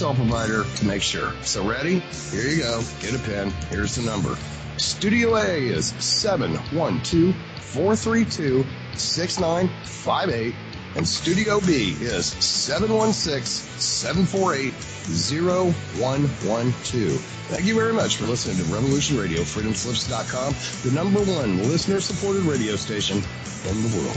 cell provider to make sure. So ready? Here you go. Get a pen. Here's the number. Studio A is 712-432-6958 and Studio B is 716-748-0112. Thank you very much for listening to Revolution Radio, freedomslips.com, the number one listener supported radio station in the world.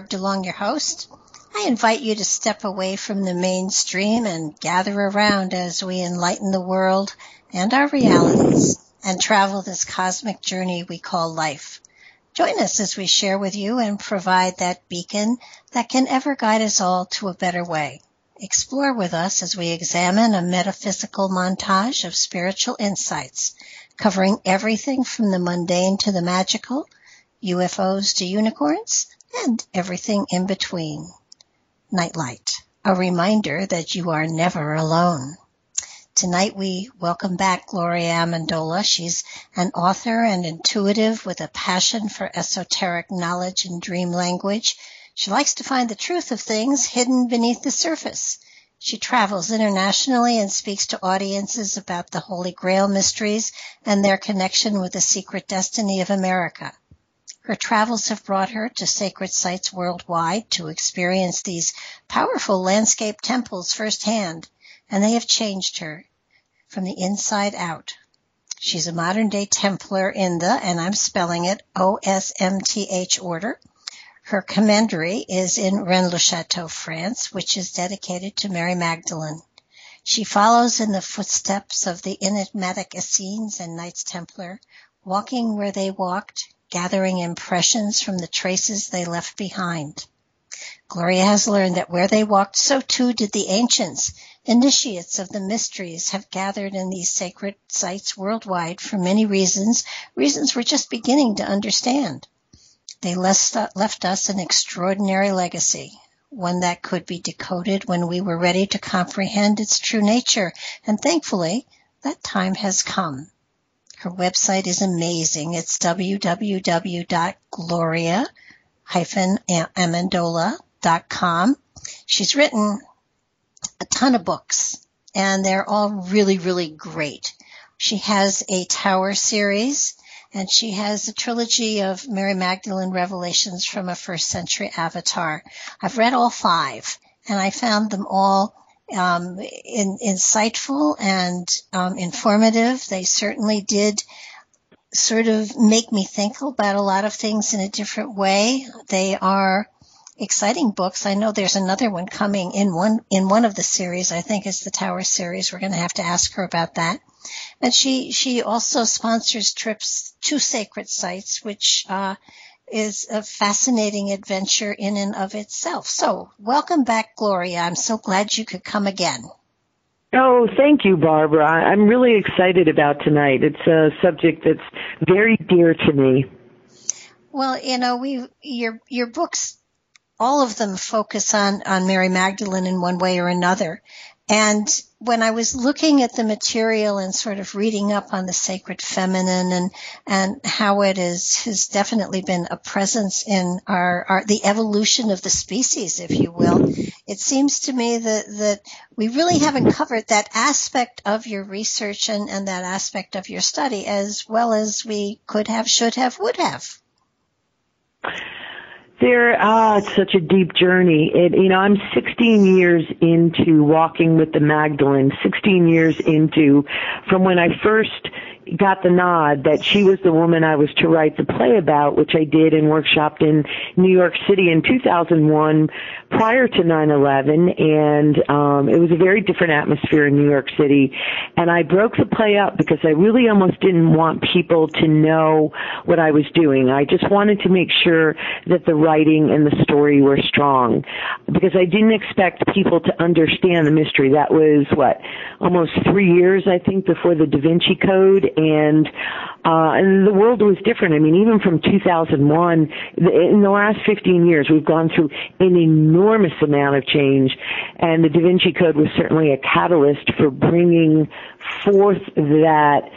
Barb DeLong, your host. I invite you to step away from the mainstream and gather around as we enlighten the world and our realities and travel this cosmic journey we call life. Join us as we share with you and provide that beacon that can ever guide us all to a better way. Explore with us as we examine a metaphysical montage of spiritual insights covering everything from the mundane to the magical, UFOs to unicorns, and everything in between. Nightlight, a reminder that you are never alone. Tonight we welcome back Gloria Amendola. She's an author and intuitive with a passion for esoteric knowledge and dream language. She likes to find the truth of things hidden beneath the surface. She travels internationally and speaks to audiences about the Holy Grail mysteries and their connection with the secret destiny of America. Her travels have brought her to sacred sites worldwide to experience these powerful landscape temples firsthand, and they have changed her from the inside out. She's a modern day Templar in the, and I'm spelling it, O-S-M-T-H order. Her commandery is in Rennes-le-Château, France, which is dedicated to Mary Magdalene. She follows in the footsteps of the enigmatic Essenes and Knights Templar, walking where they walked, gathering impressions from the traces they left behind. Gloria has learned that where they walked, so too did the ancients. Initiates of the mysteries have gathered in these sacred sites worldwide for many reasons, reasons we're just beginning to understand. They left us an extraordinary legacy, one that could be decoded when we were ready to comprehend its true nature, and thankfully, that time has come. Her website is amazing. It's www.gloria-amendola.com. She's written a ton of books and they're all really, really great. She has a tower series and she has a trilogy of Mary Magdalene revelations from a first century avatar. I've read all five and I found them all um, in, insightful and um, informative. They certainly did sort of make me think about a lot of things in a different way. They are exciting books. I know there's another one coming in one in one of the series. I think is the Tower series. We're going to have to ask her about that. And she she also sponsors trips to sacred sites, which uh, is a fascinating adventure in and of itself. So, welcome back, Gloria. I'm so glad you could come again. Oh, thank you, Barbara. I'm really excited about tonight. It's a subject that's very dear to me. Well, you know, we your your books all of them focus on on Mary Magdalene in one way or another. And when I was looking at the material and sort of reading up on the sacred feminine and and how it is has definitely been a presence in our, our the evolution of the species, if you will, it seems to me that that we really haven't covered that aspect of your research and, and that aspect of your study as well as we could have, should have, would have. There, ah, it's such a deep journey. It, you know, I'm 16 years into walking with the Magdalene, 16 years into, from when I first got the nod that she was the woman I was to write the play about, which I did and workshopped in New York City in 2001 prior to 9/11, and um, it was a very different atmosphere in New York City. And I broke the play up because I really almost didn't want people to know what I was doing. I just wanted to make sure that the writing and the story were strong because I didn't expect people to understand the mystery. That was what almost three years, I think, before the Da Vinci Code, and uh, and the world was different. I mean, even from 2001, in the last 15 years, we've gone through an enormous amount of change, and the Da Vinci Code was certainly a catalyst for bringing forth that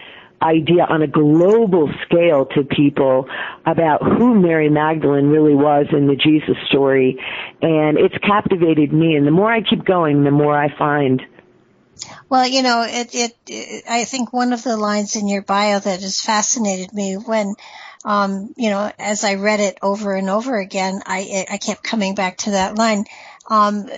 idea on a global scale to people about who Mary Magdalene really was in the Jesus story. And it's captivated me. And the more I keep going, the more I find well, you know, it, it, it, I think one of the lines in your bio that has fascinated me when, um, you know, as I read it over and over again, I, I kept coming back to that line. Um,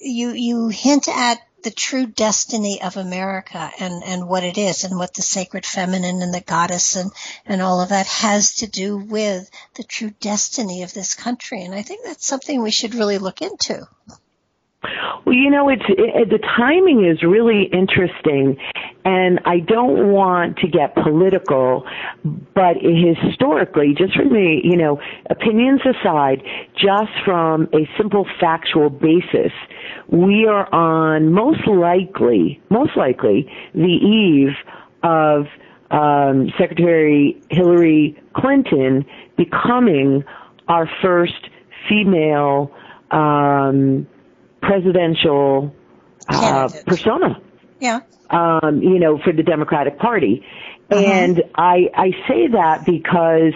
you, you hint at the true destiny of America and, and what it is and what the sacred feminine and the goddess and, and all of that has to do with the true destiny of this country. And I think that's something we should really look into. Well, you know, it's it, the timing is really interesting, and I don't want to get political, but historically, just from the you know opinions aside, just from a simple factual basis, we are on most likely, most likely, the eve of um, Secretary Hillary Clinton becoming our first female. Um, presidential uh, persona. Yeah. Um, you know, for the Democratic Party. Uh-huh. And I, I say that because,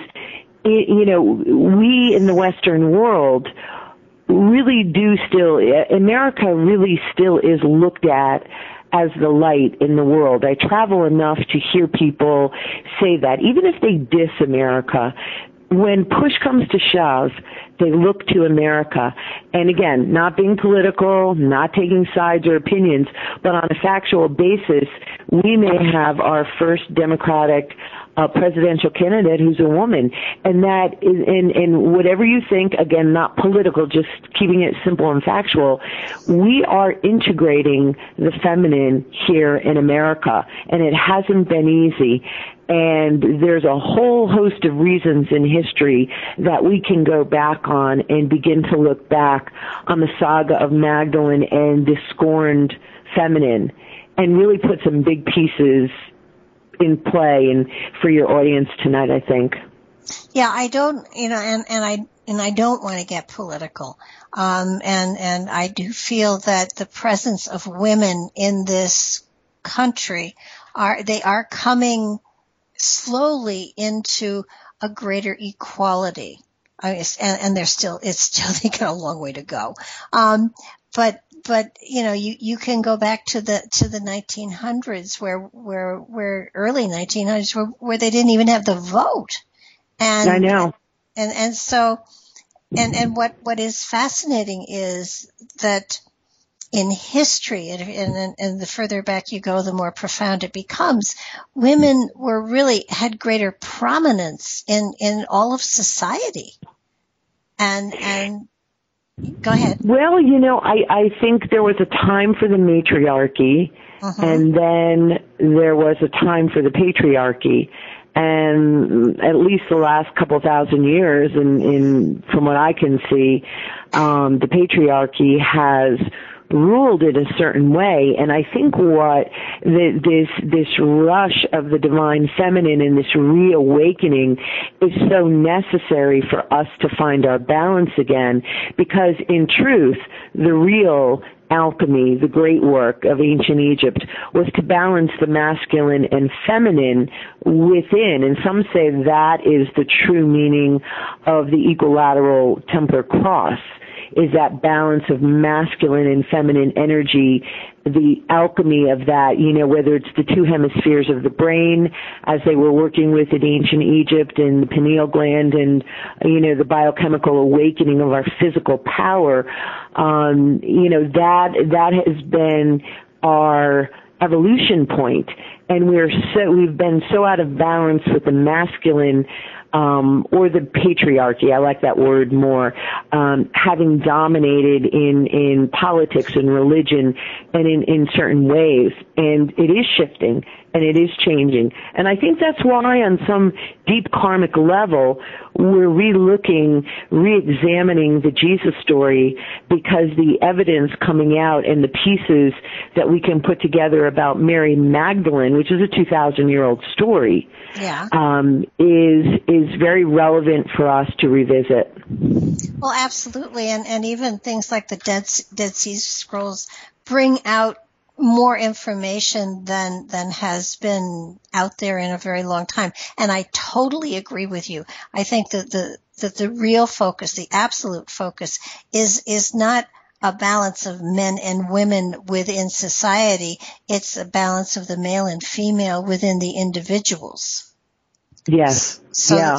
it, you know, we in the Western world really do still, America really still is looked at as the light in the world. I travel enough to hear people say that, even if they diss America, when push comes to shove, they look to America. And again, not being political, not taking sides or opinions, but on a factual basis, we may have our first Democratic uh, presidential candidate who's a woman. And that is, and, and whatever you think, again, not political, just keeping it simple and factual, we are integrating the feminine here in America. And it hasn't been easy. And there's a whole host of reasons in history that we can go back on and begin to look back on the saga of Magdalene and the scorned feminine and really put some big pieces in play and for your audience tonight, I think. Yeah, I don't, you know, and, and I, and I don't want to get political. Um, and, and I do feel that the presence of women in this country are, they are coming slowly into a greater equality. I mean, and, and there's still, it's still, they got a long way to go. Um, but, but, you know, you, you can go back to the, to the 1900s where, where, where early 1900s where, where they didn't even have the vote. And, I know. And, and so, and, and what, what is fascinating is that in history, and, and, and, the further back you go, the more profound it becomes. Women were really had greater prominence in in all of society, and and go ahead. Well, you know, I I think there was a time for the matriarchy, uh-huh. and then there was a time for the patriarchy. And at least the last couple thousand years, in, in from what I can see, um, the patriarchy has ruled it a certain way. And I think what the, this this rush of the divine feminine and this reawakening is so necessary for us to find our balance again, because in truth, the real alchemy, the great work of ancient Egypt, was to balance the masculine and feminine within. And some say that is the true meaning of the equilateral Templar cross is that balance of masculine and feminine energy, the alchemy of that, you know, whether it's the two hemispheres of the brain as they were working with in ancient Egypt and the pineal gland and, you know, the biochemical awakening of our physical power, um, you know, that, that has been our evolution point. And we're so we've been so out of balance with the masculine um, or the patriarchy, I like that word more, um, having dominated in, in politics and religion and in, in certain ways. And it is shifting and it is changing. And I think that's why on some deep karmic level, we're relooking, re-examining the Jesus story because the evidence coming out and the pieces that we can put together about Mary Magdalene, which is a 2,000 year old story, yeah. um, is, is very relevant for us to revisit. Well, absolutely. And, and even things like the Dead, Dead Sea Scrolls bring out more information than than has been out there in a very long time. And I totally agree with you. I think that the that the real focus, the absolute focus, is is not a balance of men and women within society. It's a balance of the male and female within the individuals. Yes. So yeah.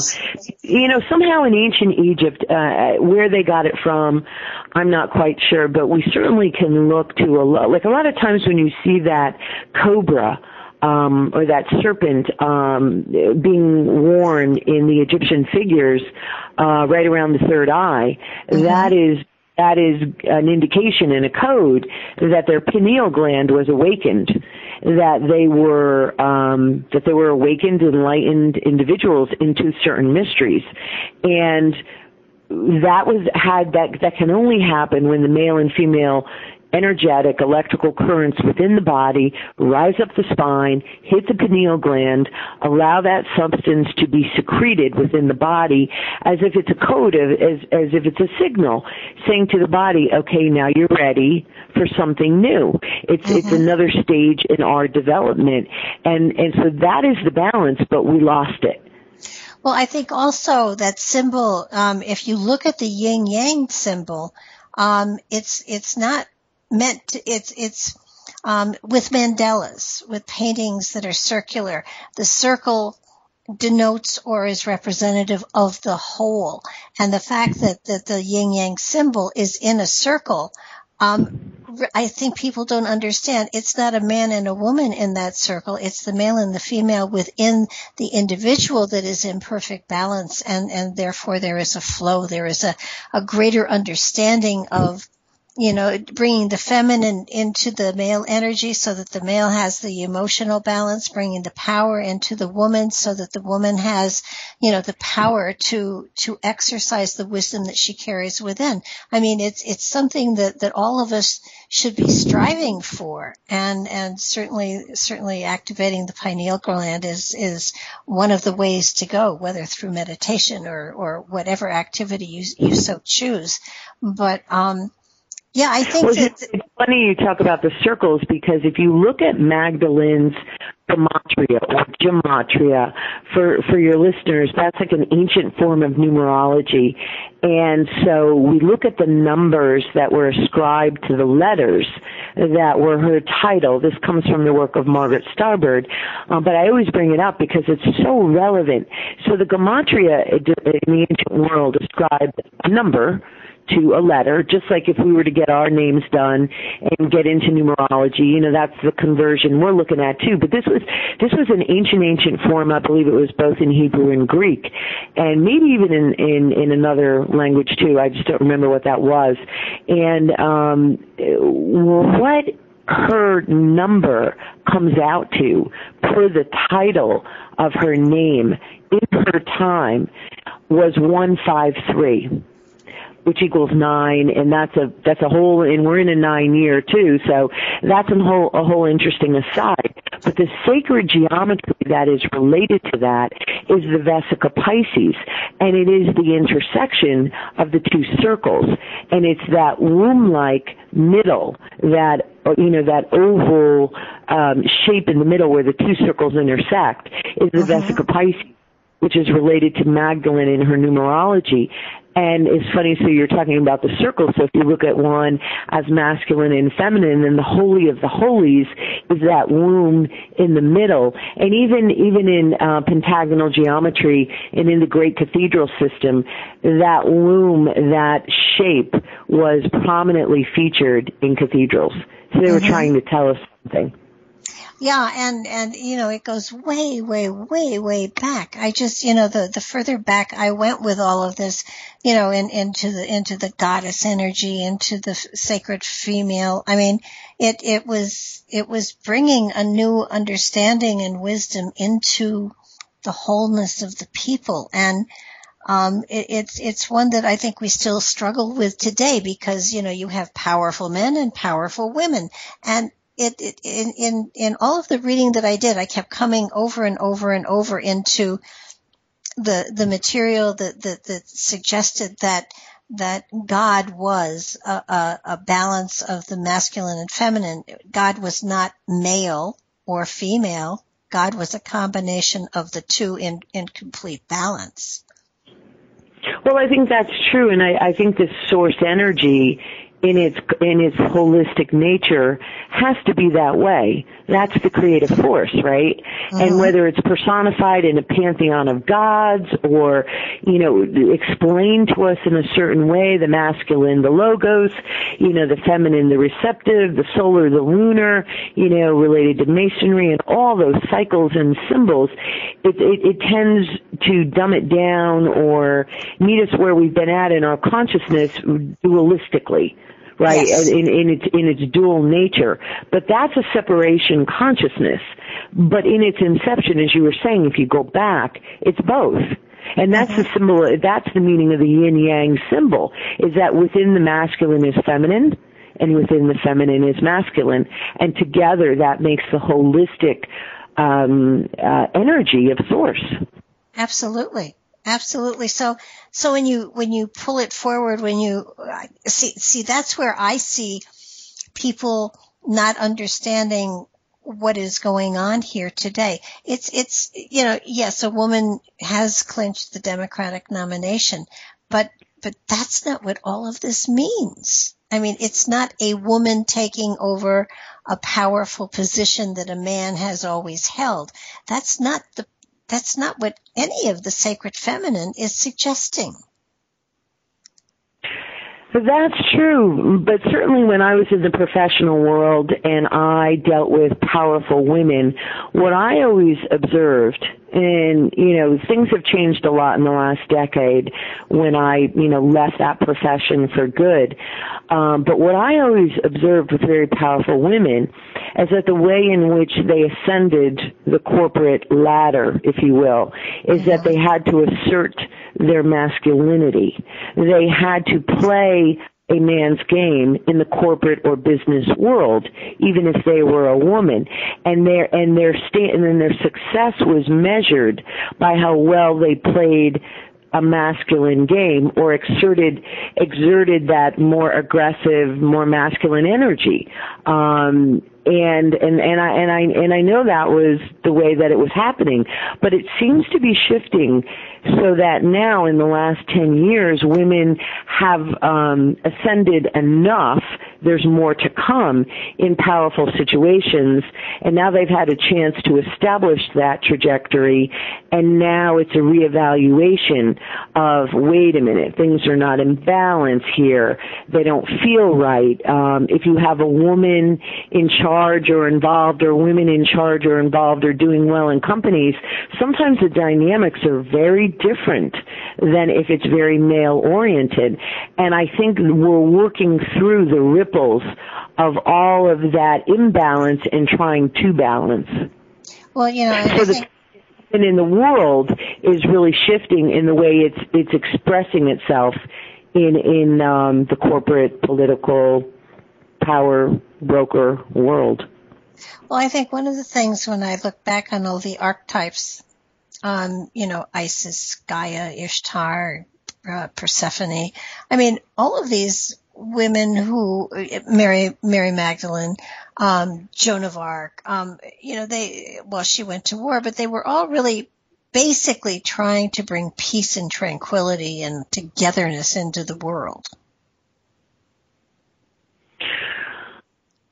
You know, somehow in ancient Egypt, uh, where they got it from, I'm not quite sure, but we certainly can look to a lot, like a lot of times when you see that cobra, um, or that serpent um, being worn in the Egyptian figures uh, right around the third eye. Mm-hmm. That is that is an indication in a code that their pineal gland was awakened that they were um, that they were awakened, enlightened individuals into certain mysteries, and that was had that that can only happen when the male and female energetic electrical currents within the body rise up the spine, hit the pineal gland, allow that substance to be secreted within the body as if it's a code, as, as if it's a signal saying to the body, okay, now you're ready for something new. It's, mm-hmm. it's another stage in our development. And, and so that is the balance, but we lost it. Well, I think also that symbol, um, if you look at the yin yang symbol, um, it's it's not meant to, it's it's um, with mandalas, with paintings that are circular. The circle denotes or is representative of the whole, and the fact that that the yin yang symbol is in a circle. Um, I think people don't understand. It's not a man and a woman in that circle. It's the male and the female within the individual that is in perfect balance, and and therefore there is a flow. There is a a greater understanding of you know, bringing the feminine into the male energy so that the male has the emotional balance, bringing the power into the woman so that the woman has, you know, the power to, to exercise the wisdom that she carries within. I mean, it's, it's something that, that all of us should be striving for. And, and certainly, certainly activating the pineal gland is, is one of the ways to go, whether through meditation or, or whatever activity you, you so choose. But, um, yeah, I think well, that. It's funny you talk about the circles because if you look at Magdalene's gematria or gematria for for your listeners, that's like an ancient form of numerology, and so we look at the numbers that were ascribed to the letters that were her title. This comes from the work of Margaret Starbird, um, but I always bring it up because it's so relevant. So the gematria in the ancient world ascribed a number to a letter, just like if we were to get our names done and get into numerology, you know, that's the conversion we're looking at too. But this was this was an ancient, ancient form. I believe it was both in Hebrew and Greek, and maybe even in in, in another language too. I just don't remember what that was. And um, what her number comes out to per the title of her name in her time was 153 which equals nine, and that's a that's a whole, and we're in a nine year too, so that's a whole a whole interesting aside. But the sacred geometry that is related to that is the Vesica Piscis, and it is the intersection of the two circles, and it's that womb-like middle, that you know that oval um, shape in the middle where the two circles intersect is the mm-hmm. Vesica Piscis which is related to Magdalene in her numerology. And it's funny, so you're talking about the circle. So if you look at one as masculine and feminine, then the holy of the holies is that womb in the middle. And even even in uh, pentagonal geometry and in the great cathedral system, that womb, that shape, was prominently featured in cathedrals. So they were mm-hmm. trying to tell us something. Yeah, and and you know it goes way, way, way, way back. I just you know the the further back I went with all of this, you know, in, into the into the goddess energy, into the sacred female. I mean, it it was it was bringing a new understanding and wisdom into the wholeness of the people and. Um, it, it's it's one that I think we still struggle with today because you know you have powerful men and powerful women, and it, it in, in in all of the reading that I did, I kept coming over and over and over into the the material that that, that suggested that that God was a, a, a balance of the masculine and feminine. God was not male or female. God was a combination of the two in, in complete balance. Well, I think that's true, and I, I think this source energy in its in its holistic nature has to be that way. That's the creative force, right? Mm-hmm. And whether it's personified in a pantheon of gods or, you know, explained to us in a certain way, the masculine, the logos, you know, the feminine, the receptive, the solar, the lunar, you know, related to masonry and all those cycles and symbols, it, it, it tends to dumb it down or meet us where we've been at in our consciousness dualistically right? Yes. In, in its in its dual nature. But that's a separation consciousness. But in its inception, as you were saying, if you go back, it's both. And that's mm-hmm. the symbol, that's the meaning of the yin yang symbol, is that within the masculine is feminine, and within the feminine is masculine. And together that makes the holistic um, uh, energy of source. Absolutely. Absolutely. So, so when you, when you pull it forward, when you see, see, that's where I see people not understanding what is going on here today. It's, it's, you know, yes, a woman has clinched the Democratic nomination, but, but that's not what all of this means. I mean, it's not a woman taking over a powerful position that a man has always held. That's not the that's not what any of the sacred feminine is suggesting. That's true, but certainly when I was in the professional world and I dealt with powerful women, what I always observed, and you know, things have changed a lot in the last decade when I, you know, left that profession for good. Um, but what I always observed with very powerful women is that the way in which they ascended the corporate ladder, if you will, is that they had to assert their masculinity. They had to play a man's game in the corporate or business world, even if they were a woman. And their and their sta- and their success was measured by how well they played a masculine game or exerted exerted that more aggressive, more masculine energy. Um, and and and I and I and I know that was the way that it was happening, but it seems to be shifting so that now in the last 10 years women have um, ascended enough there's more to come in powerful situations. And now they've had a chance to establish that trajectory. And now it's a reevaluation of, wait a minute, things are not in balance here. They don't feel right. Um, if you have a woman in charge or involved or women in charge or involved or doing well in companies, sometimes the dynamics are very different than if it's very male oriented. And I think we're working through the ripples of all of that imbalance and trying to balance. Well, you know, I so think- and in the world is really shifting in the way it's it's expressing itself in in um, the corporate political power broker world. Well, I think one of the things when I look back on all the archetypes, um, you know, Isis, Gaia, Ishtar, uh, Persephone. I mean, all of these women who Mary Mary Magdalene, um, Joan of Arc, um, you know, they well, she went to war, but they were all really basically trying to bring peace and tranquility and togetherness into the world.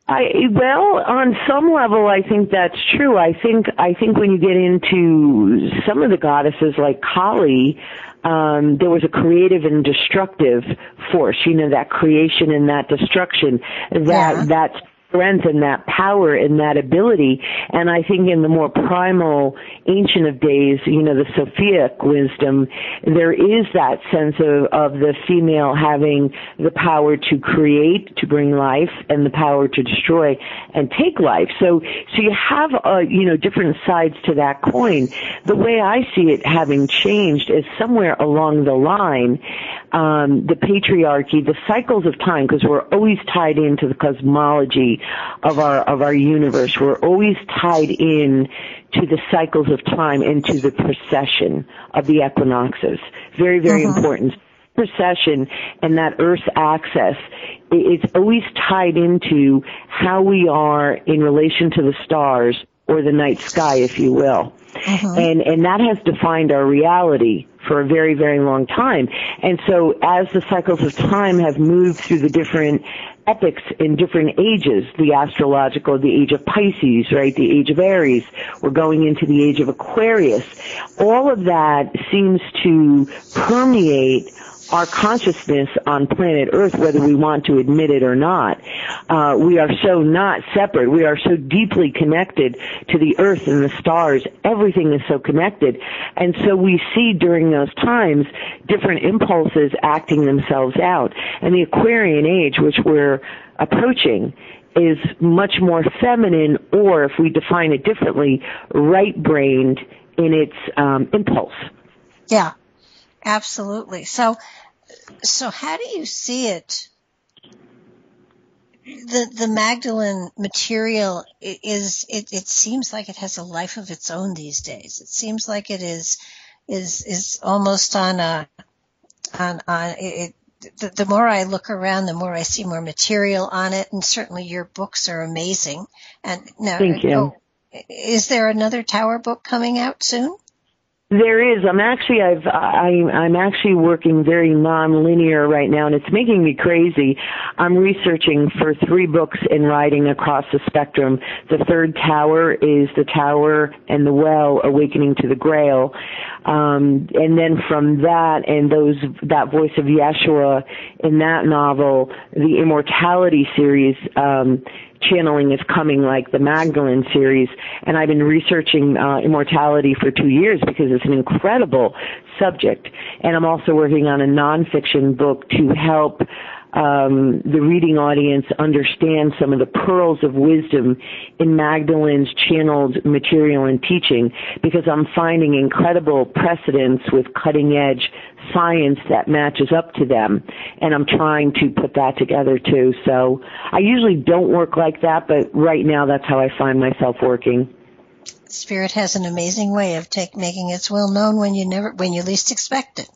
I well, on some level, I think that's true. I think I think when you get into some of the goddesses like Kali, um, there was a creative and destructive force. You know that creation and that destruction. That yeah. that's strength and that power and that ability. And I think in the more primal, ancient of days, you know, the Sophic wisdom, there is that sense of, of the female having the power to create, to bring life, and the power to destroy and take life. So, so you have, uh, you know, different sides to that coin. The way I see it having changed is somewhere along the line, um, the patriarchy, the cycles of time, because we're always tied into the cosmology of our of our universe. We're always tied in to the cycles of time and to the precession of the equinoxes. Very, very uh-huh. important precession and that Earth's axis, it's always tied into how we are in relation to the stars or the night sky, if you will. Uh-huh. And, and that has defined our reality for a very, very long time. And so as the cycles of time have moved through the different epics in different ages, the astrological, the age of Pisces, right, the age of Aries, we're going into the age of Aquarius. All of that seems to permeate our consciousness on planet Earth, whether we want to admit it or not. Uh, we are so not separate. We are so deeply connected to the Earth and the stars. Everything is so connected. And so we see during those times different impulses acting themselves out. And the Aquarian age, which we're approaching, is much more feminine, or if we define it differently, right-brained in its um, impulse. Yeah, absolutely. So so how do you see it? The the Magdalene material is it, it seems like it has a life of its own these days. It seems like it is is is almost on a on on it, the, the more I look around, the more I see more material on it, and certainly your books are amazing. And now, thank you. Oh, is there another Tower book coming out soon? There is. I'm actually I've I I'm actually working very non-linear right now and it's making me crazy. I'm researching for three books in writing across the spectrum. The third tower is the tower and the well awakening to the grail. Um and then from that and those that voice of Yeshua in that novel, the immortality series um channeling is coming like the Magdalene series and I've been researching uh, immortality for two years because it's an incredible subject. And I'm also working on a nonfiction book to help um, the reading audience understand some of the pearls of wisdom in Magdalene's channeled material and teaching because I'm finding incredible precedents with cutting edge science that matches up to them and I'm trying to put that together too. So I usually don't work like that, but right now that's how I find myself working. Spirit has an amazing way of take, making its will known when you never, when you least expect it.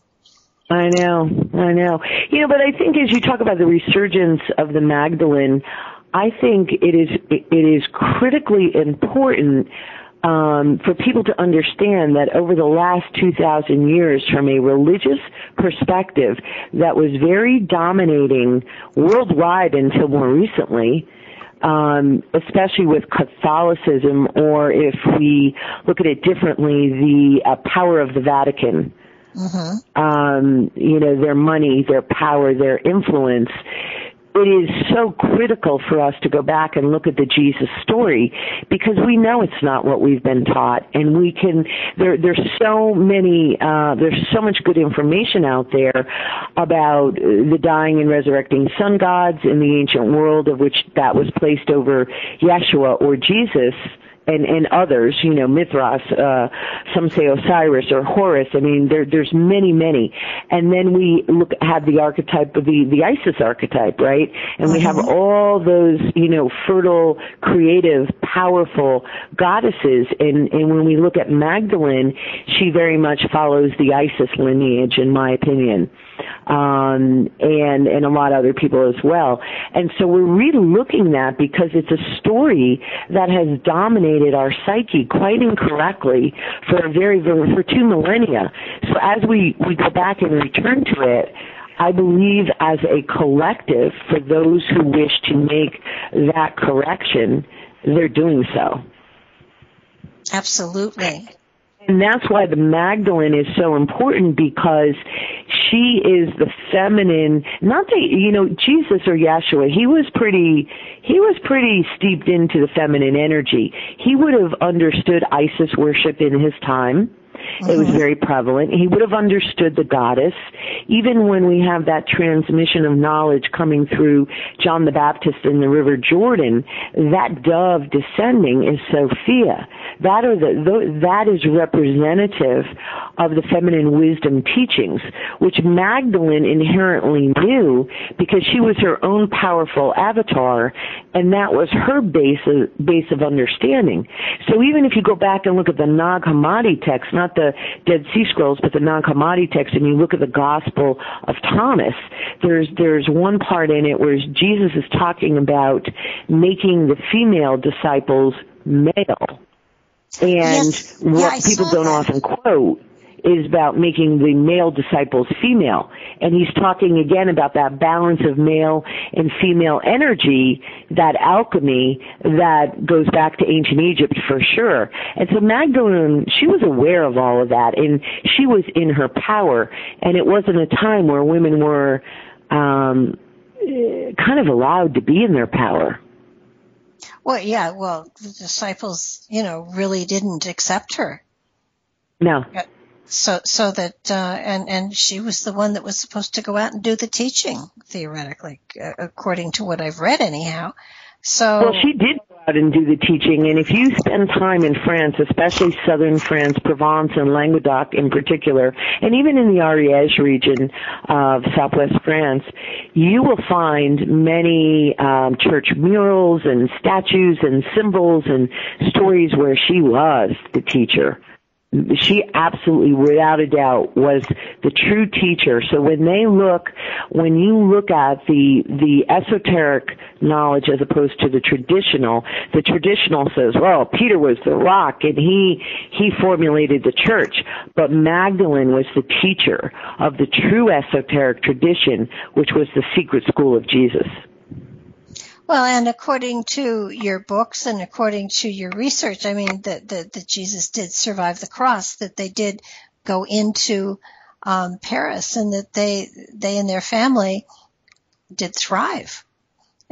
I know, I know. You know, but I think as you talk about the resurgence of the Magdalene, I think it is it is critically important um, for people to understand that over the last 2,000 years, from a religious perspective that was very dominating worldwide until more recently, um, especially with Catholicism, or if we look at it differently, the uh, power of the Vatican. Mm-hmm. Um, you know, their money, their power, their influence it is so critical for us to go back and look at the Jesus story because we know it's not what we've been taught and we can there there's so many uh there's so much good information out there about the dying and resurrecting sun gods in the ancient world of which that was placed over Yeshua or Jesus and and others, you know, Mithras, uh, some say Osiris or Horus. I mean, there there's many, many. And then we look have the archetype of the the Isis archetype, right? And we have mm-hmm. all those, you know, fertile, creative, powerful goddesses. And and when we look at Magdalene, she very much follows the Isis lineage, in my opinion um, and and a lot of other people as well. And so we're really looking that because it's a story that has dominated our psyche quite incorrectly for a very, very for two millennia. So as we we go back and return to it. I believe as a collective, for those who wish to make that correction, they're doing so. Absolutely. And that's why the Magdalene is so important because she is the feminine, not the, you know, Jesus or Yeshua, he was pretty, he was pretty steeped into the feminine energy. He would have understood Isis worship in his time Mm-hmm. It was mm-hmm. very prevalent. He would have understood the goddess. Even when we have that transmission of knowledge coming through John the Baptist in the River Jordan, that dove descending is Sophia. That are the, that is representative of the feminine wisdom teachings, which Magdalene inherently knew because she was her own powerful avatar, and that was her base of, base of understanding. So even if you go back and look at the Nag Hammadi text, not the Dead Sea Scrolls, but the Nag Hammadi text, and you look at the Gospel of Thomas, there's there's one part in it where Jesus is talking about making the female disciples male. And yes. what yeah, people don't that. often quote is about making the male disciples female. And he's talking again about that balance of male and female energy, that alchemy that goes back to ancient Egypt for sure. And so Magdalene, she was aware of all of that and she was in her power. And it wasn't a time where women were, um, kind of allowed to be in their power. Well, yeah, well, the disciples, you know, really didn't accept her. No so so that uh, and and she was the one that was supposed to go out and do the teaching theoretically, uh, according to what I've read, anyhow. So well, she did go out and do the teaching, and if you spend time in France, especially southern France, Provence and Languedoc in particular, and even in the Ariège region of southwest France, you will find many um, church murals and statues and symbols and stories where she was the teacher she absolutely, without a doubt, was the true teacher. So when they look, when you look at the the esoteric knowledge as opposed to the traditional, the traditional says, well, Peter was the rock and he he formulated the church, but Magdalene was the teacher of the true esoteric tradition, which was the secret school of Jesus. Well, and according to your books and according to your research, I mean that that Jesus did survive the cross, that they did go into um, Paris, and that they they and their family did thrive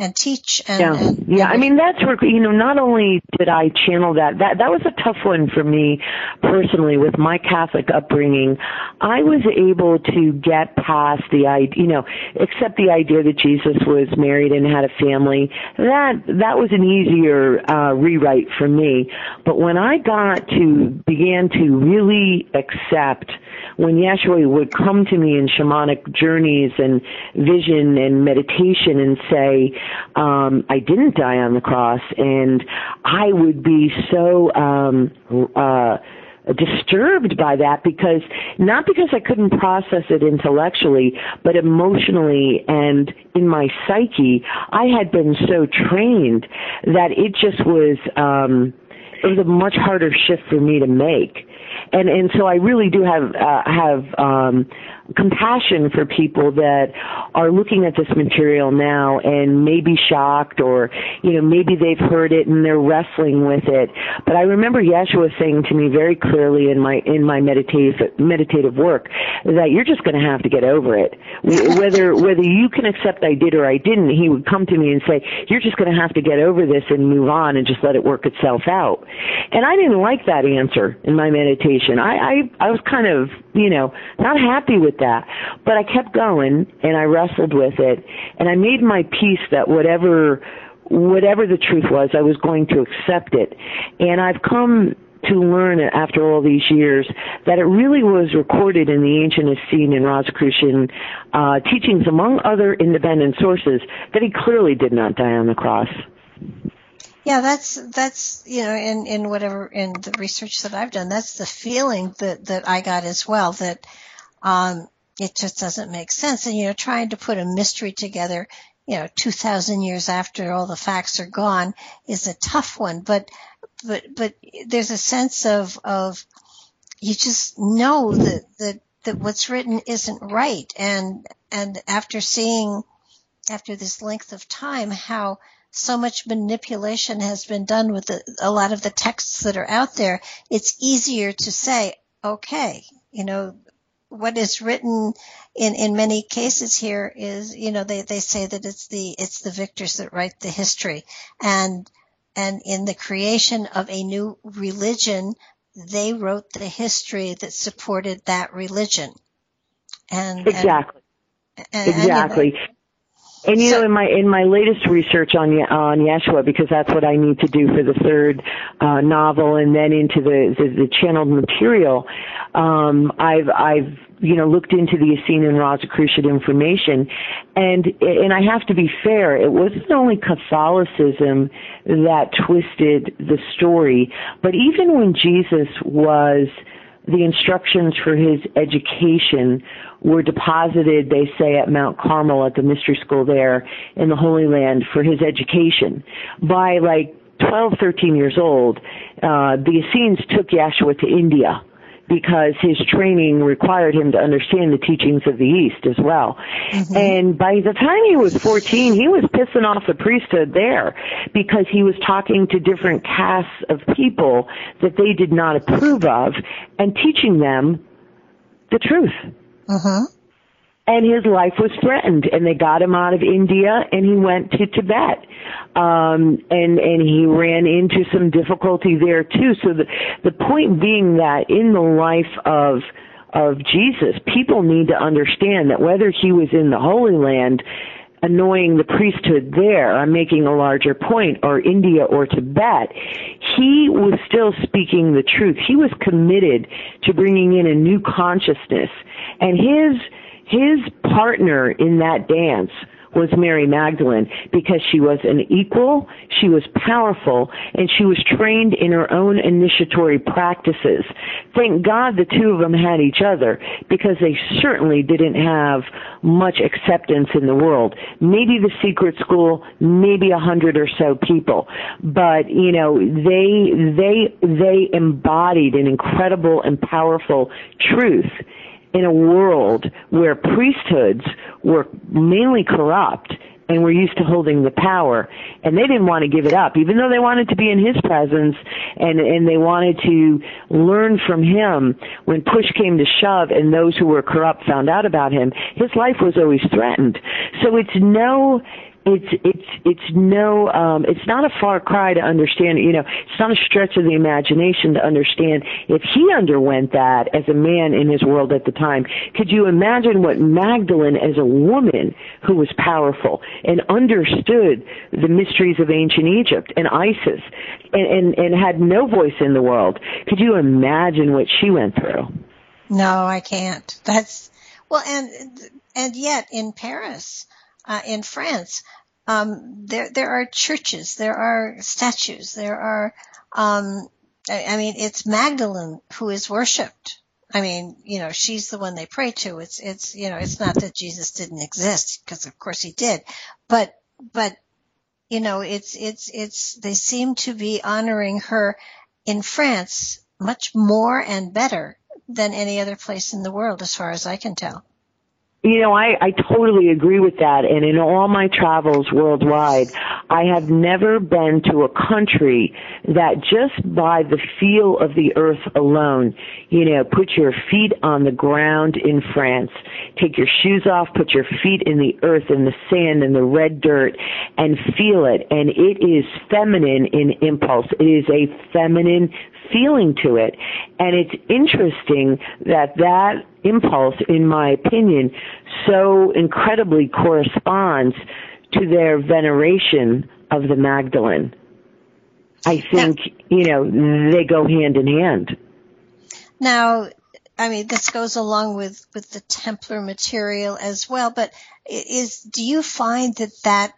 and teach and yeah. and, yeah i mean that's where you know not only did i channel that that that was a tough one for me personally with my catholic upbringing. I was able to get past the idea you know accept the idea that jesus was married and had a family. That that was an easier uh rewrite for me. But when i got to began to really accept when Yeshua would come to me in shamanic journeys and vision and meditation and say, um, I didn't die on the cross, and I would be so um, uh, disturbed by that because not because I couldn't process it intellectually, but emotionally and in my psyche, I had been so trained that it just was. Um, it was a much harder shift for me to make and and so I really do have uh, have um, compassion for people that are looking at this material now and may be shocked or you know maybe they've heard it and they're wrestling with it. But I remember Yeshua saying to me very clearly in my in my meditative meditative work that you're just going to have to get over it. Whether whether you can accept I did or I didn't, he would come to me and say you're just going to have to get over this and move on and just let it work itself out. And I didn't like that answer in my meditation. I, I, I was kind of, you know, not happy with that, but I kept going and I wrestled with it and I made my peace that whatever, whatever the truth was, I was going to accept it. And I've come to learn after all these years that it really was recorded in the ancient Essene and Rosicrucian uh, teachings, among other independent sources, that he clearly did not die on the cross. Yeah, that's that's you know in in whatever in the research that I've done, that's the feeling that that I got as well that um it just doesn't make sense. And you know, trying to put a mystery together, you know, two thousand years after all the facts are gone is a tough one. But but but there's a sense of of you just know that that that what's written isn't right. And and after seeing after this length of time how so much manipulation has been done with the, a lot of the texts that are out there, it's easier to say, okay, you know, what is written in, in many cases here is, you know, they, they say that it's the, it's the victors that write the history. And, and in the creation of a new religion, they wrote the history that supported that religion. And, exactly. And, and, exactly. And, you know, and you so, know, in my in my latest research on on Yeshua, because that's what I need to do for the third uh, novel, and then into the the, the channeled material, um, I've I've you know looked into the Essene and Rosicrucian information, and and I have to be fair. It wasn't only Catholicism that twisted the story, but even when Jesus was the instructions for his education were deposited, they say, at Mount Carmel at the mystery school there in the Holy Land for his education. By like 12, 13 years old, uh, the Essenes took Yeshua to India because his training required him to understand the teachings of the East as well. Mm-hmm. And by the time he was 14, he was pissing off the priesthood there because he was talking to different castes of people that they did not approve of and teaching them the truth. Uh-huh. And his life was threatened, and they got him out of India, and he went to Tibet, um, and and he ran into some difficulty there too. So the the point being that in the life of of Jesus, people need to understand that whether he was in the Holy Land annoying the priesthood there, I'm making a larger point, or India or Tibet, he was still speaking the truth. He was committed to bringing in a new consciousness. And his, his partner in that dance was Mary Magdalene because she was an equal, she was powerful, and she was trained in her own initiatory practices. Thank God the two of them had each other because they certainly didn't have much acceptance in the world. Maybe the secret school, maybe a hundred or so people, but you know, they, they, they embodied an incredible and powerful truth in a world where priesthoods were mainly corrupt and were used to holding the power and they didn't want to give it up even though they wanted to be in his presence and and they wanted to learn from him. When push came to shove and those who were corrupt found out about him his life was always threatened. So it's no it's it's it's no um it's not a far cry to understand you know it's not a stretch of the imagination to understand if he underwent that as a man in his world at the time. Could you imagine what magdalene as a woman who was powerful and understood the mysteries of ancient egypt and isis and and, and had no voice in the world? Could you imagine what she went through? No i can't. That's well and and yet in paris uh, in France, um, there there are churches, there are statues, there are. Um, I, I mean, it's Magdalene who is worshipped. I mean, you know, she's the one they pray to. It's it's you know, it's not that Jesus didn't exist because of course he did, but but you know, it's it's it's they seem to be honoring her in France much more and better than any other place in the world, as far as I can tell. You know, I, I totally agree with that. And in all my travels worldwide, I have never been to a country that just by the feel of the earth alone, you know, put your feet on the ground in France, take your shoes off, put your feet in the earth, in the sand, in the red dirt, and feel it. And it is feminine in impulse. It is a feminine feeling to it. And it's interesting that that impulse, in my opinion, so incredibly corresponds to their veneration of the Magdalene. I think, you know, they go hand in hand. Now, I mean, this goes along with, with the Templar material as well, but is, do you find that that,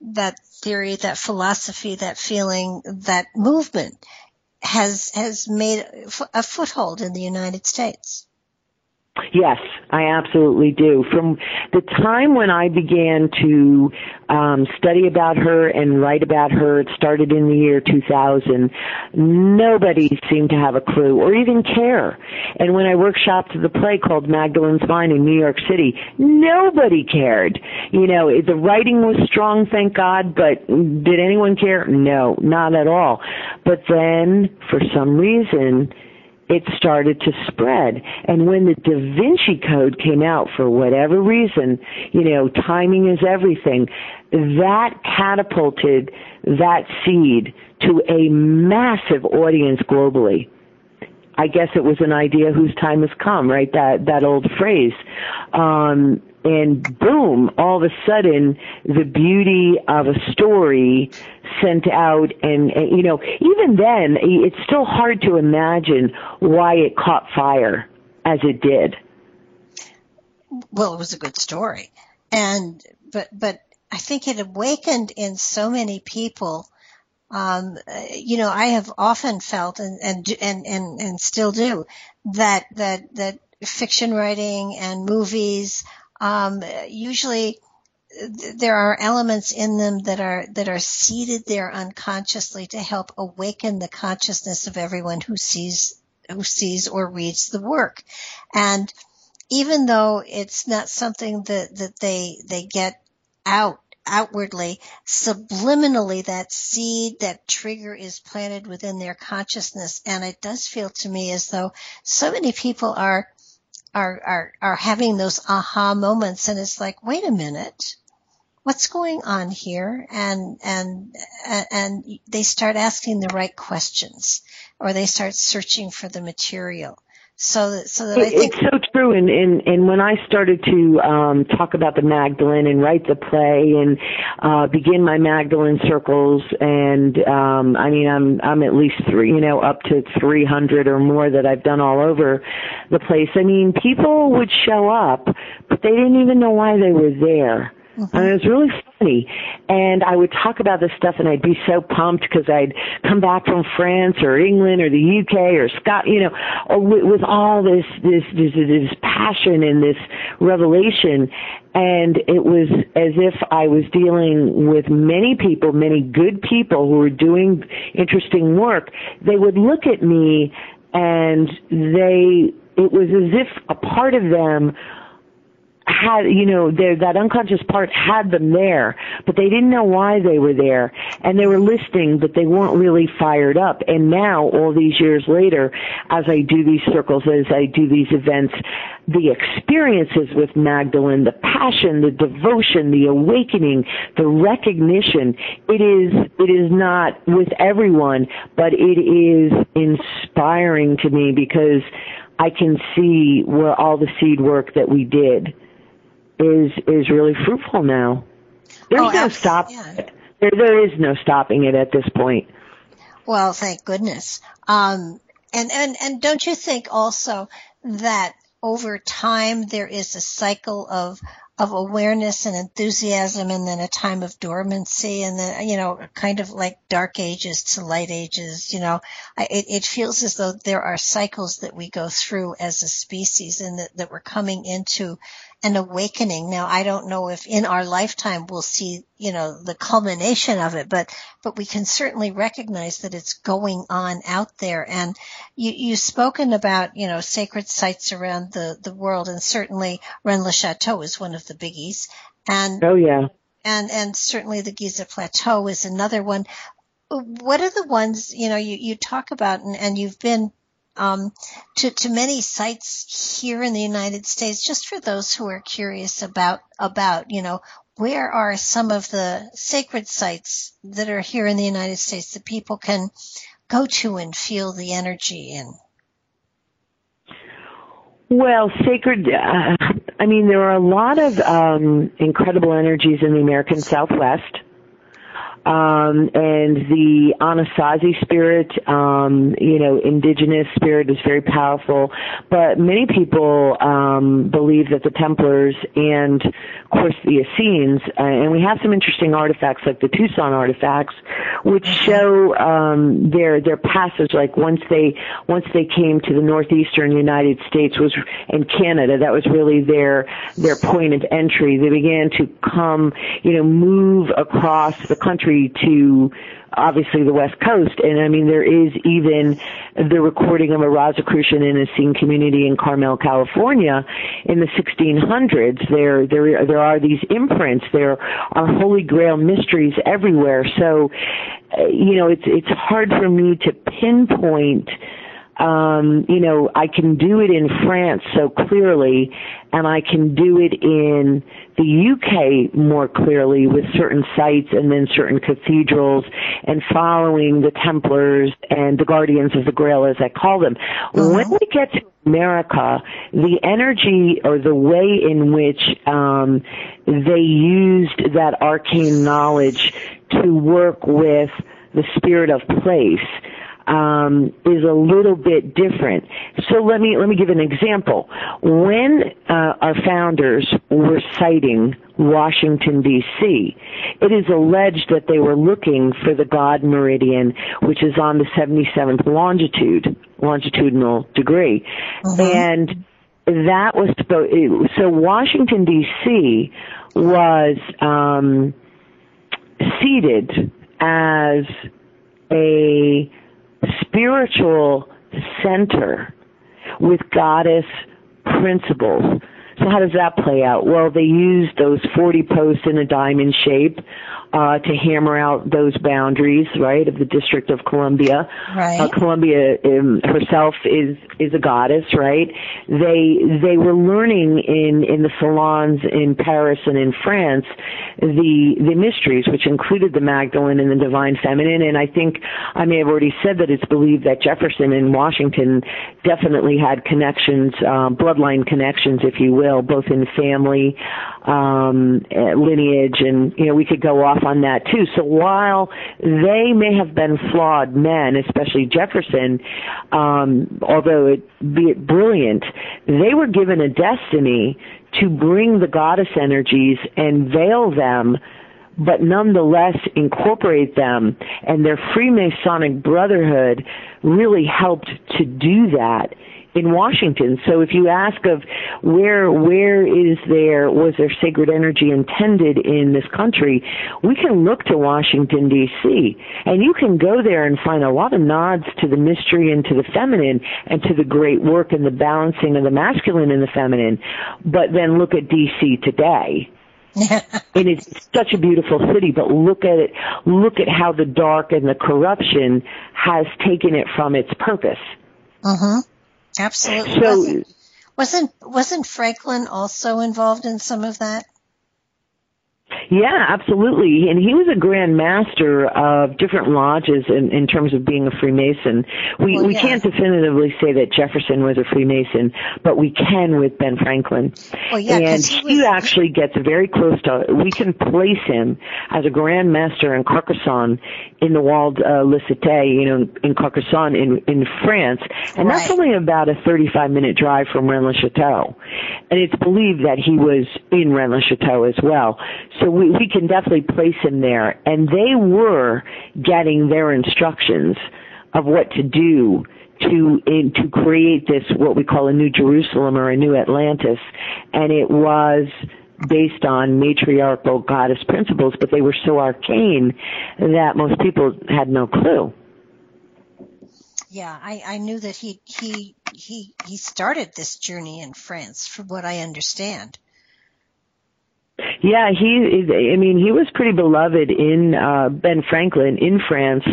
that theory, that philosophy, that feeling, that movement has has made a foothold in the United States. Yes, I absolutely do. From the time when I began to um, study about her and write about her, it started in the year 2000. Nobody seemed to have a clue or even care. And when I workshopped the play called Magdalene's Vine in New York City, nobody cared. You know, the writing was strong, thank God, but did anyone care? No, not at all. But then, for some reason, it started to spread. And when the Da Vinci Code came out, for whatever reason, you know, timing is everything, that catapulted that seed to a massive audience globally. I guess it was an idea whose time has come, right? That that old phrase. Um, and boom, all of a sudden, the beauty of a story sent out and, and, you know, even then, it's still hard to imagine why it caught fire as it did. Well, it was a good story. And, but, but I think it awakened in so many people um, you know, I have often felt and, and, and, and, and still do that, that, that fiction writing and movies um, usually there are elements in them that are that are seated there unconsciously to help awaken the consciousness of everyone who sees who sees or reads the work. And even though it's not something that that they they get out outwardly subliminally that seed that trigger is planted within their consciousness. And it does feel to me as though so many people are are, are, are having those aha moments and it's like, wait a minute, what's going on here? And, and, and they start asking the right questions or they start searching for the material. So that, so that I think it's so true. And, and, and when I started to, um, talk about the Magdalene and write the play and, uh, begin my Magdalene circles and, um, I mean, I'm, I'm at least three, you know, up to 300 or more that I've done all over the place. I mean, people would show up, but they didn't even know why they were there. Mm-hmm. And it was really funny. And I would talk about this stuff and I'd be so pumped because I'd come back from France or England or the UK or Scott, you know, with all this, this, this, this passion and this revelation. And it was as if I was dealing with many people, many good people who were doing interesting work. They would look at me and they, it was as if a part of them had, you know, their, that unconscious part had them there, but they didn't know why they were there. And they were listening, but they weren't really fired up. And now, all these years later, as I do these circles, as I do these events, the experiences with Magdalene, the passion, the devotion, the awakening, the recognition, it is, it is not with everyone, but it is inspiring to me because I can see where all the seed work that we did is is really fruitful now. There's oh, no stopping yeah. it. There, there is no stopping it at this point. Well, thank goodness. Um, and, and, and don't you think also that over time there is a cycle of, of awareness and enthusiasm and then a time of dormancy and then, you know, kind of like dark ages to light ages, you know, I, it, it feels as though there are cycles that we go through as a species and that, that we're coming into an awakening. Now, I don't know if in our lifetime we'll see, you know, the culmination of it, but, but we can certainly recognize that it's going on out there. And you, you've spoken about, you know, sacred sites around the, the world and certainly Rennes le Chateau is one of the biggies. And, oh yeah. And, and certainly the Giza Plateau is another one. What are the ones, you know, you, you talk about and, and you've been um, to, to many sites here in the United States, just for those who are curious about, about, you know, where are some of the sacred sites that are here in the United States that people can go to and feel the energy in? Well, sacred, uh, I mean, there are a lot of um, incredible energies in the American Southwest um, and the Anasazi spirit, um, you know, indigenous spirit is very powerful. But many people um, believe that the Templars and, of course, the Essenes, uh, and we have some interesting artifacts like the Tucson artifacts, which show um, their their passage. Like once they once they came to the northeastern United States was and Canada, that was really their their point of entry. They began to come, you know, move across the country country to obviously the West Coast. And I mean, there is even the recording of a Rosicrucian in a scene community in Carmel, California in the 1600s. There, there, there are these imprints. There are Holy Grail mysteries everywhere. So, uh, you know, it's, it's hard for me to pinpoint um, you know, I can do it in France so clearly, and I can do it in the UK more clearly with certain sites and then certain cathedrals and following the Templars and the Guardians of the Grail, as I call them. Mm-hmm. When we get to America, the energy or the way in which um, they used that arcane knowledge to work with the spirit of place um, is a little bit different. So let me let me give an example. When uh, our founders were siting Washington D.C., it is alleged that they were looking for the God meridian, which is on the 77th longitude longitudinal degree, mm-hmm. and that was so Washington D.C. was um, seated as a spiritual center with goddess principles. So how does that play out? Well, they use those 40 posts in a diamond shape uh, to hammer out those boundaries, right, of the District of Columbia. Right. Uh, Columbia um, herself is is a goddess, right? They they were learning in in the salons in Paris and in France the the mysteries, which included the Magdalene and the Divine Feminine. And I think I may have already said that it's believed that Jefferson in Washington definitely had connections, uh, bloodline connections, if you will, both in family um, lineage, and you know we could go off on that too. So while they may have been flawed men, especially Jefferson, um, although it be it brilliant, they were given a destiny to bring the goddess energies and veil them but nonetheless incorporate them and their Freemasonic brotherhood really helped to do that in Washington. So if you ask of where where is there was there sacred energy intended in this country, we can look to Washington D.C. and you can go there and find a lot of nods to the mystery and to the feminine and to the great work and the balancing of the masculine and the feminine. But then look at D.C. today. and it's such a beautiful city, but look at it, look at how the dark and the corruption has taken it from its purpose. Uh-huh. Absolutely. So, wasn't, wasn't, Franklin also involved in some of that? Yeah, absolutely. And he was a grand master of different lodges in, in terms of being a Freemason. We well, we can't definitively say that Jefferson was a Freemason, but we can with Ben Franklin. Well, yeah, and he, he actually gets very close to. We can place him as a grand master in Carcassonne, in the Walled uh, Le Cité, you know, in Carcassonne in in France, and right. that's only about a 35 minute drive from Rennes-le-Château. And it's believed that he was in Rennes-le-Château as well. So we, we can definitely place him there. And they were getting their instructions of what to do to in, to create this what we call a new Jerusalem or a new Atlantis, and it was based on matriarchal goddess principles, but they were so arcane that most people had no clue. Yeah, I, I knew that he he he he started this journey in France, from what I understand. Yeah, he. I mean, he was pretty beloved in uh, Ben Franklin in France.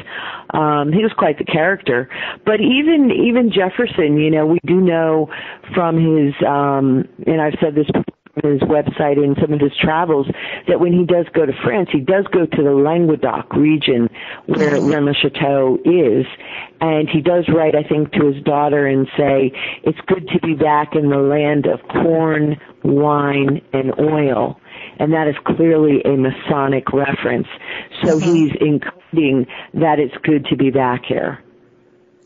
Um, he was quite the character. But even even Jefferson, you know, we do know from his, um, and I've said this before his website and some of his travels that when he does go to France, he does go to the Languedoc region where mm-hmm. Rennes-le-Château is, and he does write, I think, to his daughter and say, "It's good to be back in the land of corn, wine, and oil." And that is clearly a Masonic reference. So mm-hmm. he's including that it's good to be back here.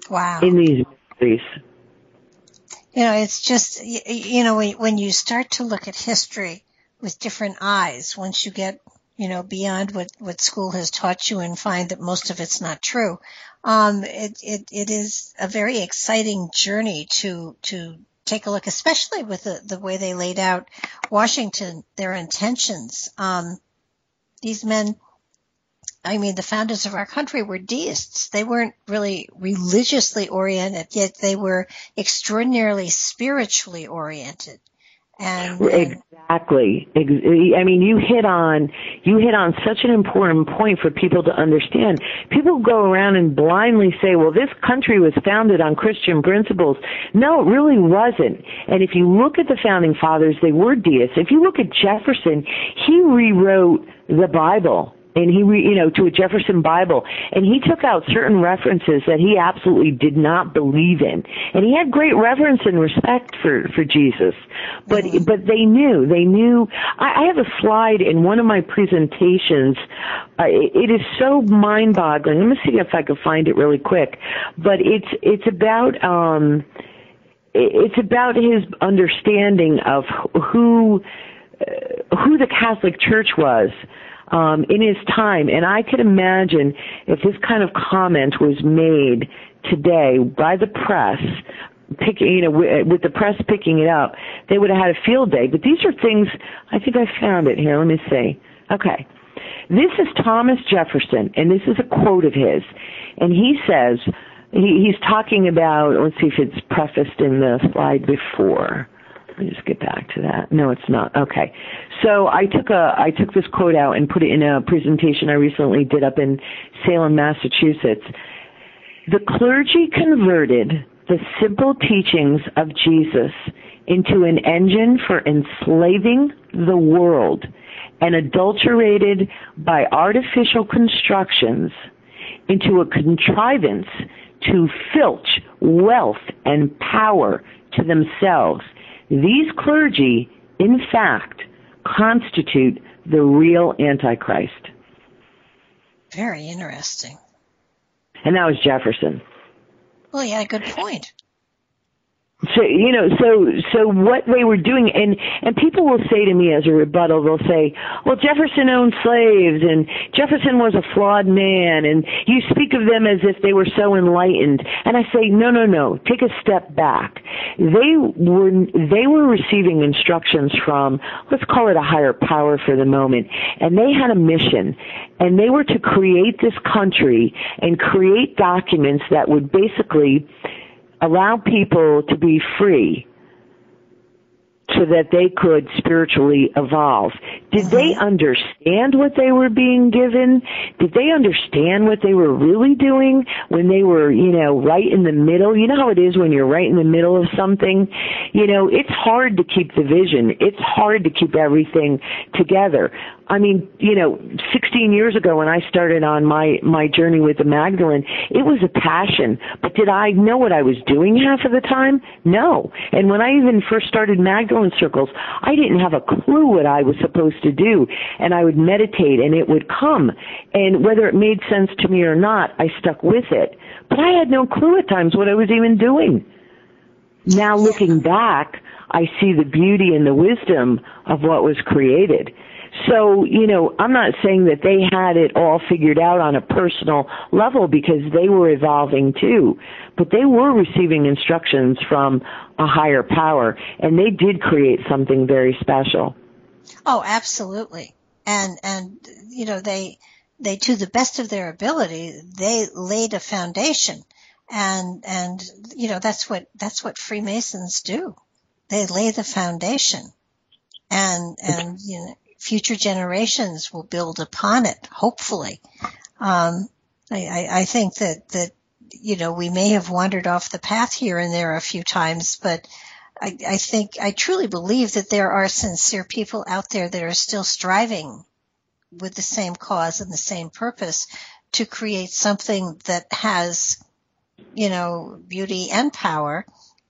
Wow. In these movies. You know, it's just, you know, when you start to look at history with different eyes, once you get, you know, beyond what, what school has taught you and find that most of it's not true, um, it, it, it is a very exciting journey to, to take a look, especially with the, the way they laid out Washington, their intentions. Um, these men, I mean, the founders of our country were deists. They weren't really religiously oriented, yet they were extraordinarily spiritually oriented. And, uh, exactly. I mean, you hit on you hit on such an important point for people to understand. People go around and blindly say, "Well, this country was founded on Christian principles." No, it really wasn't. And if you look at the founding fathers, they were deists. If you look at Jefferson, he rewrote the Bible and he, re, you know, to a Jefferson Bible, and he took out certain references that he absolutely did not believe in, and he had great reverence and respect for for Jesus, but mm-hmm. but they knew, they knew. I, I have a slide in one of my presentations. Uh, it, it is so mind-boggling. Let me see if I can find it really quick, but it's it's about. um it's about his understanding of who uh, who the Catholic Church was um, in his time. And I could imagine if this kind of comment was made today by the press, picking, you know, with the press picking it up, they would have had a field day. But these are things, I think I found it here. Let me see. Okay. This is Thomas Jefferson, and this is a quote of his. And he says, he, he's talking about, let's see if it's prefaced in the slide before. Let me just get back to that. No, it's not. Okay. So I took a I took this quote out and put it in a presentation I recently did up in Salem, Massachusetts. The clergy converted the simple teachings of Jesus into an engine for enslaving the world and adulterated by artificial constructions into a contrivance to filch wealth and power to themselves these clergy, in fact, constitute the real Antichrist. Very interesting. And that was Jefferson. Well, yeah, good point so you know so so what they were doing and and people will say to me as a rebuttal they'll say well jefferson owned slaves and jefferson was a flawed man and you speak of them as if they were so enlightened. And i say no no no. Take a step back. They were they were receiving instructions from let's call it a higher power for the moment and they had a mission and they were to create this country and create documents that would basically allow people to be free so that they could spiritually evolve. Did they mm-hmm. understand what they were being given? Did they understand what they were really doing when they were, you know, right in the middle? You know how it is when you're right in the middle of something? You know, it's hard to keep the vision. It's hard to keep everything together. I mean, you know, 16 years ago when I started on my my journey with the Magdalene, it was a passion. But did I know what I was doing half of the time? No. And when I even first started Magdalene circles, I didn't have a clue what I was supposed to do. And I would meditate and it would come. And whether it made sense to me or not, I stuck with it. But I had no clue at times what I was even doing. Now looking back, I see the beauty and the wisdom of what was created. So, you know, I'm not saying that they had it all figured out on a personal level because they were evolving too, but they were receiving instructions from a higher power and they did create something very special. Oh, absolutely. And, and, you know, they, they, to the best of their ability, they laid a foundation and, and, you know, that's what, that's what Freemasons do. They lay the foundation and, and, you know, future generations will build upon it, hopefully. Um, I, I, think that, that, you know, we may have wandered off the path here and there a few times, but I, I think, I truly believe that there are sincere people out there that are still striving with the same cause and the same purpose to create something that has, you know, beauty and power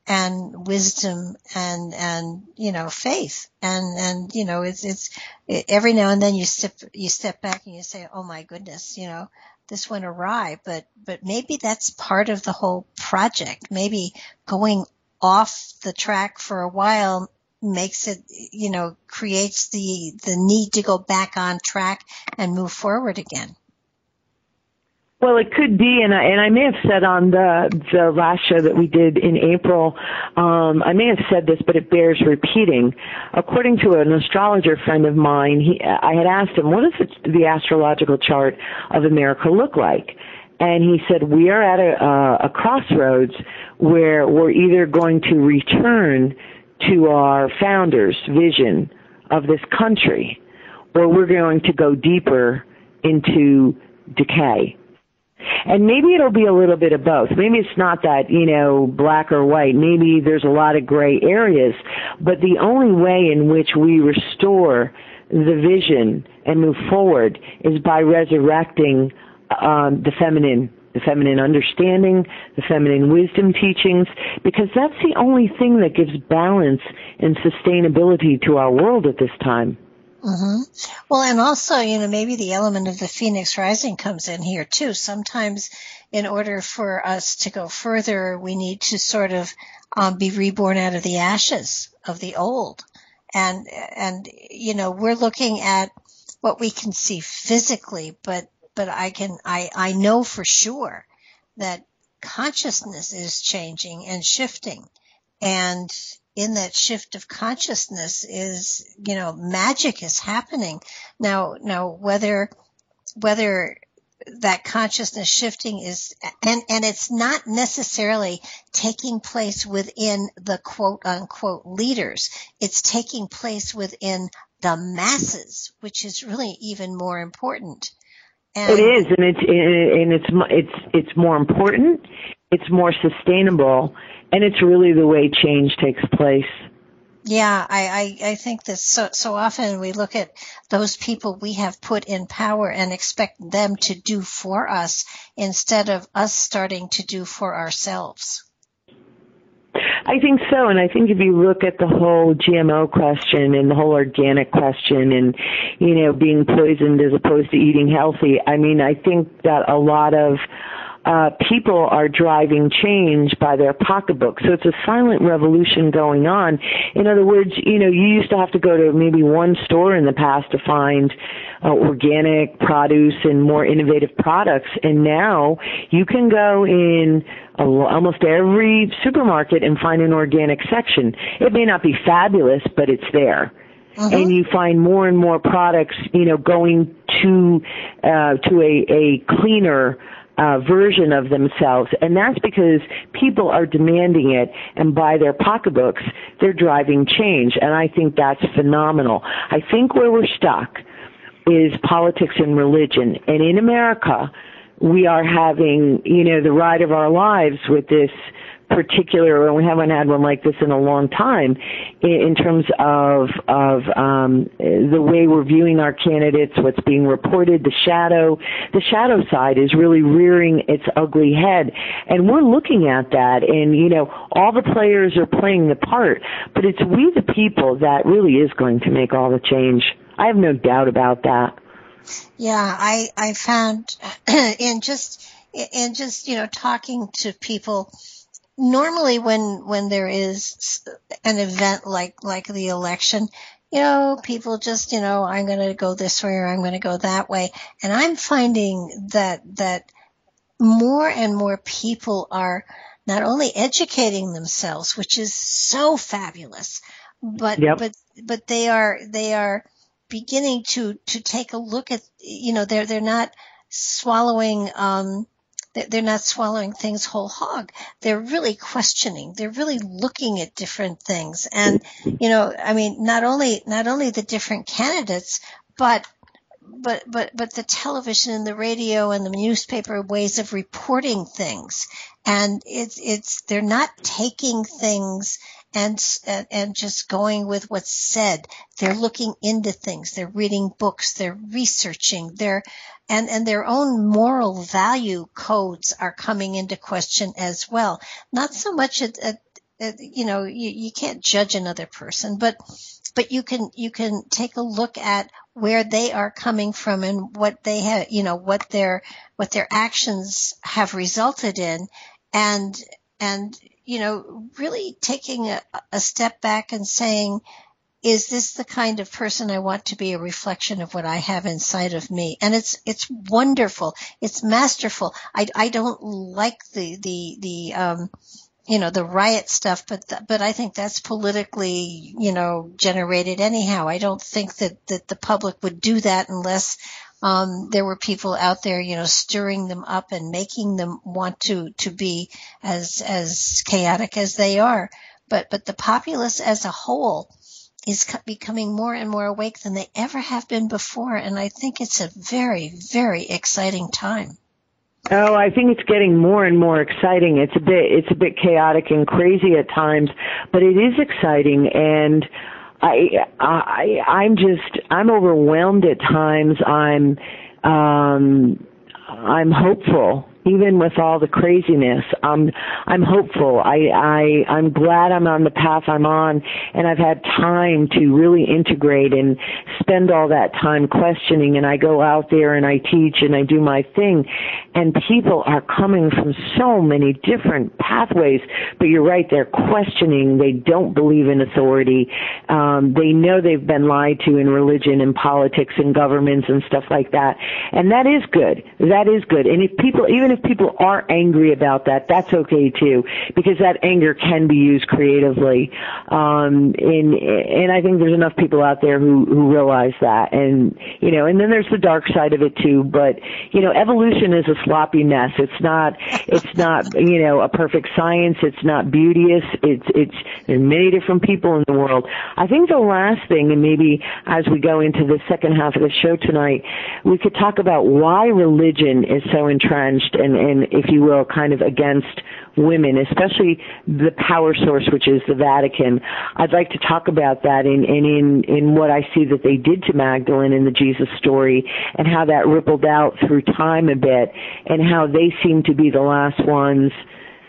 and wisdom and and you know faith. And and you know it's it's it, every now and then you step you step back and you say oh my goodness you know this went awry. But but maybe that's part of the whole project. Maybe going off the track for a while makes it you know creates the the need to go back on track and move forward again well, it could be, and I, and I may have said on the the last show that we did in April, um, I may have said this, but it bears repeating. According to an astrologer friend of mine, he, I had asked him, "What does it, the astrological chart of America look like?" And he said, "We are at a, a crossroads where we're either going to return to our founders' vision of this country, or we're going to go deeper into decay." And maybe it'll be a little bit of both. Maybe it's not that, you know, black or white. Maybe there's a lot of gray areas. But the only way in which we restore the vision and move forward is by resurrecting um, the feminine the feminine understanding, the feminine wisdom teachings, because that's the only thing that gives balance and sustainability to our world at this time. Mm-hmm. Well, and also, you know, maybe the element of the phoenix rising comes in here too. Sometimes, in order for us to go further, we need to sort of um, be reborn out of the ashes of the old, and and you know, we're looking at what we can see physically, but but I can I I know for sure that consciousness is changing and shifting, and in that shift of consciousness is, you know, magic is happening. Now, now whether, whether that consciousness shifting is, and, and it's not necessarily taking place within the quote unquote leaders. It's taking place within the masses, which is really even more important. And it is, and it's and it's it's it's more important. It's more sustainable, and it's really the way change takes place. Yeah, I, I, I think that so, so often we look at those people we have put in power and expect them to do for us instead of us starting to do for ourselves. I think so, and I think if you look at the whole GMO question and the whole organic question and, you know, being poisoned as opposed to eating healthy, I mean, I think that a lot of uh, people are driving change by their pocketbook. So it's a silent revolution going on. In other words, you know, you used to have to go to maybe one store in the past to find uh, organic produce and more innovative products, and now you can go in a, almost every supermarket and find an organic section. It may not be fabulous, but it's there. Uh-huh. and you find more and more products, you know, going to uh, to a, a cleaner uh, version of themselves, and that's because people are demanding it, and by their pocketbooks, they're driving change, and I think that's phenomenal. I think where we're stuck is politics and religion, and in America, we are having, you know, the ride of our lives with this particular, and we haven't had one like this in a long time, in, terms of of um, the way we're viewing our candidates, what's being reported, the shadow, the shadow side is really rearing its ugly head, and we're looking at that, and you know, all the players are playing the part, but it's we the people that really is going to make all the change. I have no doubt about that. Yeah, I I found in just in just you know talking to people normally when when there is an event like like the election you know people just you know i'm going to go this way or i'm going to go that way and i'm finding that that more and more people are not only educating themselves which is so fabulous but yep. but but they are they are beginning to to take a look at you know they're they're not swallowing um they're not swallowing things whole hog. They're really questioning. They're really looking at different things. And, you know, I mean, not only, not only the different candidates, but but but but the television and the radio and the newspaper ways of reporting things and it's it's they're not taking things and and just going with what's said they're looking into things they're reading books they're researching they're and and their own moral value codes are coming into question as well. Not so much at, at, at you know you, you can't judge another person but but you can you can take a look at where they are coming from and what they have you know what their what their actions have resulted in. And and you know really taking a, a step back and saying is this the kind of person I want to be a reflection of what I have inside of me? And it's, it's wonderful. It's masterful. I, I don't like the, the, the, um, you know, the riot stuff, but, but I think that's politically, you know, generated anyhow. I don't think that, that the public would do that unless, um, there were people out there, you know, stirring them up and making them want to, to be as, as chaotic as they are. But, but the populace as a whole, is becoming more and more awake than they ever have been before. And I think it's a very, very exciting time. Oh, I think it's getting more and more exciting. It's a bit, it's a bit chaotic and crazy at times, but it is exciting and I, I, I'm just, I'm overwhelmed at times. I'm, um, I'm hopeful even with all the craziness, I'm I'm hopeful. I I I'm glad I'm on the path I'm on, and I've had time to really integrate and spend all that time questioning. And I go out there and I teach and I do my thing, and people are coming from so many different pathways. But you're right, they're questioning. They don't believe in authority. Um, they know they've been lied to in religion and politics and governments and stuff like that, and that is good. That is good. And if people even if people are angry about that, that's okay too, because that anger can be used creatively. Um, and and I think there's enough people out there who who realize that, and you know, and then there's the dark side of it too. But you know, evolution is a sloppy mess. It's not it's not you know a perfect science. It's not beauteous. It's it's many different people in the world. I think the last thing, and maybe as we go into the second half of the show tonight, we could talk about why religion is so entrenched and, and if you will, kind of against women, especially the power source, which is the Vatican. I'd like to talk about that in, in, in, in what I see that they did to Magdalene in the Jesus story and how that rippled out through time a bit and how they seem to be the last ones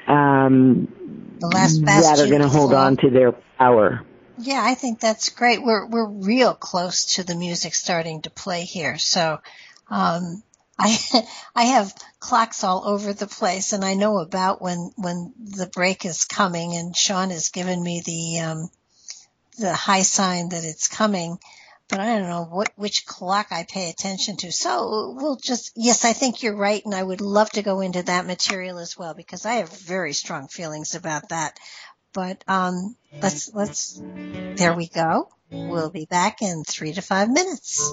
um, the last that are going to hold on to their power. Yeah, I think that's great. We're we're real close to the music starting to play here. So um, I I have clocks all over the place, and I know about when when the break is coming. And Sean has given me the um, the high sign that it's coming, but I don't know what which clock I pay attention to. So we'll just yes, I think you're right, and I would love to go into that material as well because I have very strong feelings about that. But um, let's let's there we go. We'll be back in three to five minutes.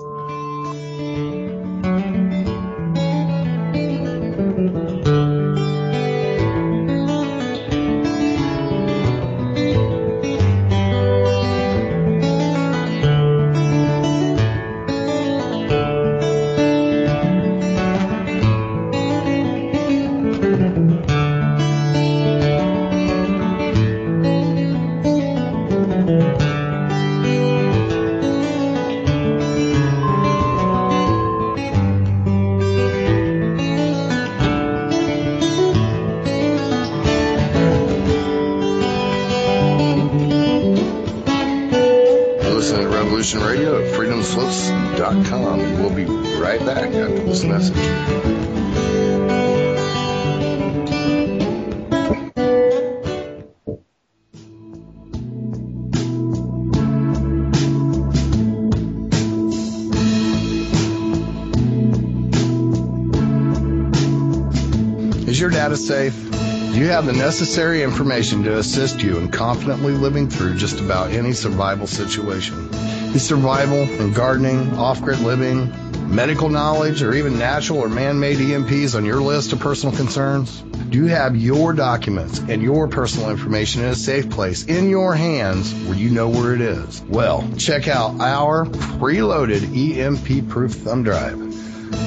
Safe? Do you have the necessary information to assist you in confidently living through just about any survival situation? Is survival and gardening, off-grid living, medical knowledge, or even natural or man-made EMPs on your list of personal concerns? Do you have your documents and your personal information in a safe place in your hands where you know where it is? Well, check out our preloaded EMP proof thumb drive.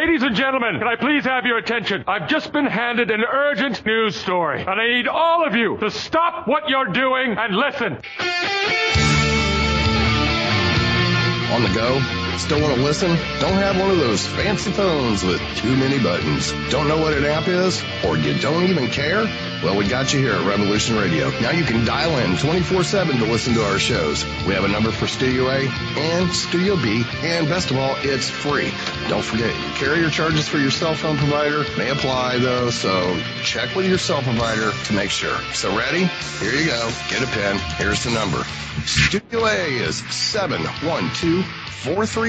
Ladies and gentlemen, can I please have your attention? I've just been handed an urgent news story, and I need all of you to stop what you're doing and listen. On the go? Still want to listen? Don't have one of those fancy phones with too many buttons. Don't know what an app is? Or you don't even care? Well, we got you here at Revolution Radio. Now you can dial in 24-7 to listen to our shows. We have a number for Studio A and Studio B, and best of all, it's free. Don't forget, carrier charges for your cell phone provider may apply though, so check with your cell provider to make sure. So ready? Here you go. Get a pen. Here's the number. Studio A is 712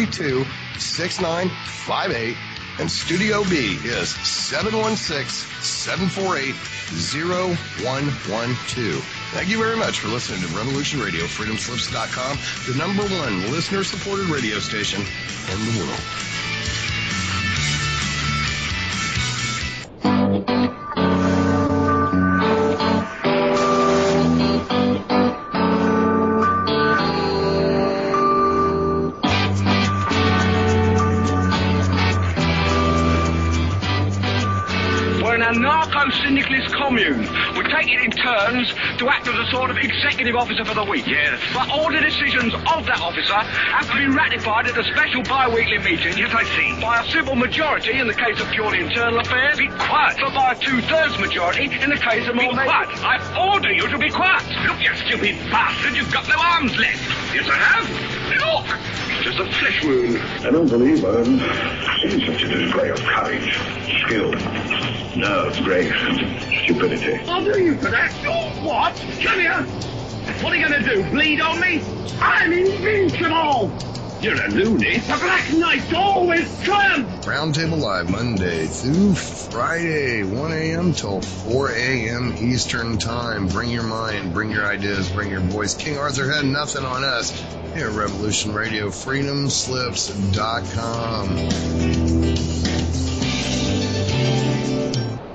432 6958 and Studio B is 716-748-0112. Thank you very much for listening to Revolution Radio, freedomslips.com, the number one listener-supported radio station in the world. Syndicalist commune. We take it in turns to act as a sort of executive officer for the week. Yes. But all the decisions of that officer have to be ratified at a special bi-weekly meeting. Yes, I see. By a simple majority in the case of purely internal affairs. Be quiet. But by a two-thirds majority in the case of more... Be quiet. I order you to be quiet. Look, you stupid bastard, you've got no arms left. Yes, I have. Look. Just a flesh wound. I don't believe I've seen such a display of courage, skill, nerve, grace, stupidity. I'll do you for that. What? Come here. What are you going to do? Bleed on me? I'm invincible. You're a loony. The Black Knight always triumphs. Roundtable Live Monday through Friday, 1 a.m. till 4 a.m. Eastern Time. Bring your mind, bring your ideas, bring your voice. King Arthur had nothing on us here at Revolution Radio, freedomslips.com.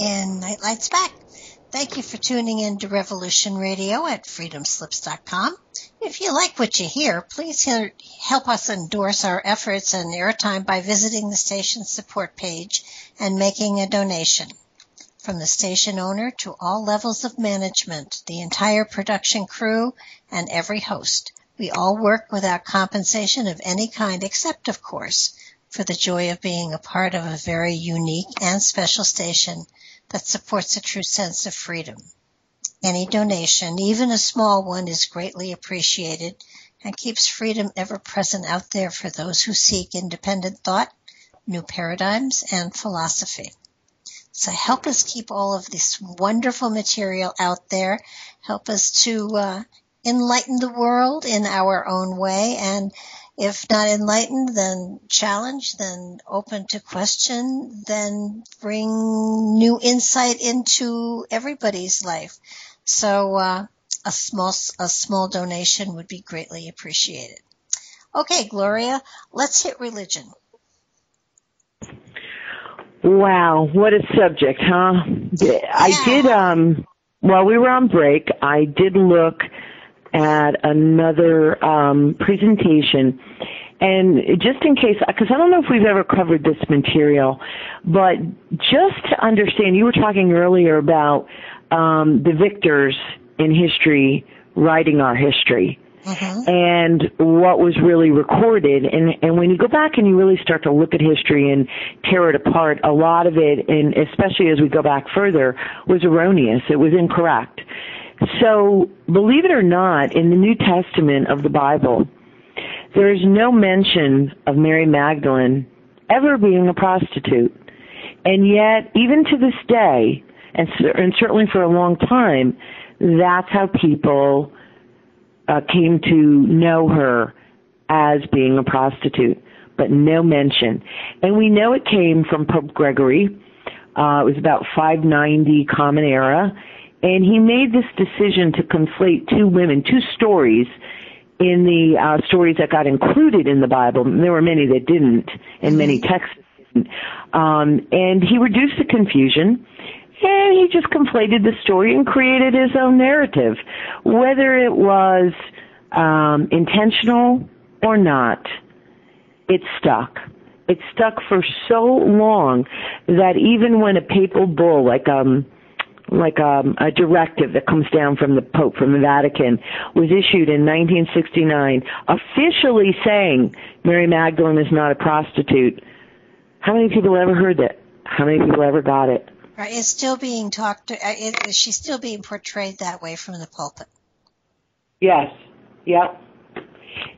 And Nightlight's back. Thank you for tuning in to Revolution Radio at freedomslips.com. If you like what you hear, please help us endorse our efforts and airtime by visiting the station's support page and making a donation. From the station owner to all levels of management, the entire production crew, and every host. We all work without compensation of any kind except, of course, for the joy of being a part of a very unique and special station that supports a true sense of freedom. Any donation, even a small one, is greatly appreciated and keeps freedom ever present out there for those who seek independent thought, new paradigms, and philosophy. So help us keep all of this wonderful material out there. Help us to uh, enlighten the world in our own way and if not enlightened, then challenge, then open to question, then bring new insight into everybody's life. So uh, a small a small donation would be greatly appreciated. Okay, Gloria, let's hit religion. Wow, what a subject, huh? I did um while we were on break, I did look at another um, presentation. And just in case, because I don't know if we've ever covered this material, but just to understand, you were talking earlier about um, the victors in history writing our history. Uh-huh. And what was really recorded, and and when you go back and you really start to look at history and tear it apart, a lot of it, and especially as we go back further, was erroneous. It was incorrect. So, believe it or not, in the New Testament of the Bible, there is no mention of Mary Magdalene ever being a prostitute. And yet, even to this day, and, and certainly for a long time, that's how people uh, came to know her as being a prostitute, but no mention. And we know it came from Pope Gregory. Uh, it was about 590 Common Era and he made this decision to conflate two women, two stories in the uh, stories that got included in the Bible. There were many that didn't, and many mm-hmm. texts didn't. Um, and he reduced the confusion, and he just conflated the story and created his own narrative, whether it was um, intentional or not. It stuck. It stuck for so long that even when a papal bull, like um, like um, a directive that comes down from the Pope, from the Vatican, was issued in 1969, officially saying Mary Magdalene is not a prostitute. How many people ever heard that? How many people ever got it? Right, it's still being talked. Uh, it, she's still being portrayed that way from the pulpit. Yes. Yep.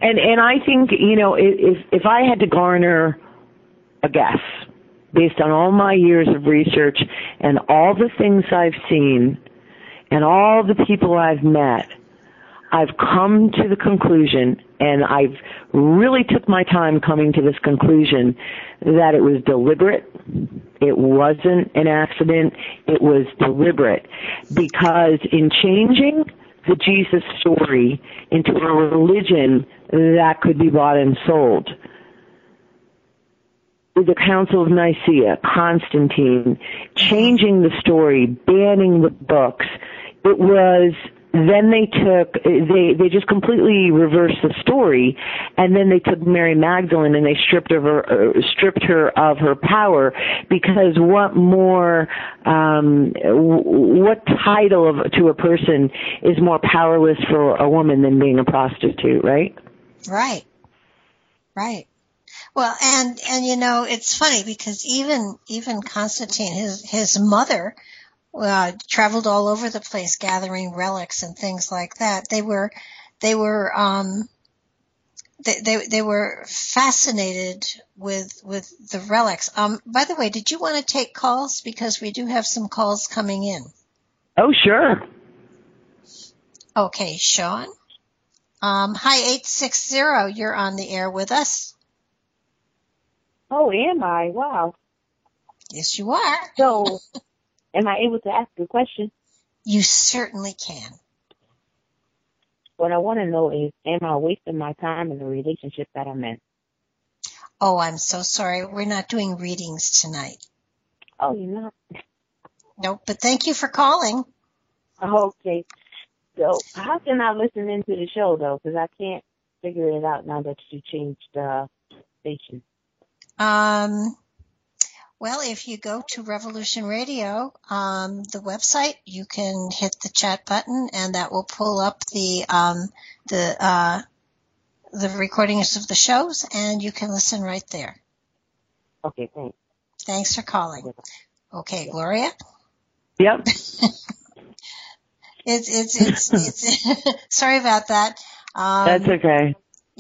And and I think you know if if I had to garner a guess, based on all my years of research and all the things I've seen and all the people I've met, I've come to the conclusion, and I've really took my time coming to this conclusion, that it was deliberate. It wasn't an accident. It was deliberate. Because in changing the Jesus story into a religion that could be bought and sold, the Council of Nicaea, Constantine, changing the story, banning the books. It was then they took they they just completely reversed the story and then they took Mary Magdalene and they stripped of her uh, stripped her of her power because what more um what title of to a person is more powerless for a woman than being a prostitute right? Right. Right well, and and you know it's funny because even even Constantine, his his mother, uh, traveled all over the place gathering relics and things like that. They were they were um, they, they they were fascinated with with the relics. Um, by the way, did you want to take calls because we do have some calls coming in? Oh, sure. Okay, Sean. Um, hi, eight six zero. You're on the air with us. Oh, am I? Wow. Yes, you are. So, am I able to ask a question? You certainly can. What I want to know is, am I wasting my time in the relationship that I'm in? Oh, I'm so sorry. We're not doing readings tonight. Oh, you're not? Nope, but thank you for calling. Okay. So, how can I listen into the show, though? Because I can't figure it out now that you changed the station. Um, Well, if you go to Revolution Radio, um, the website, you can hit the chat button, and that will pull up the um, the uh, the recordings of the shows, and you can listen right there. Okay, thanks. Thanks for calling. Okay, Gloria. Yep. It's it's it's it's. sorry about that. Um, That's okay.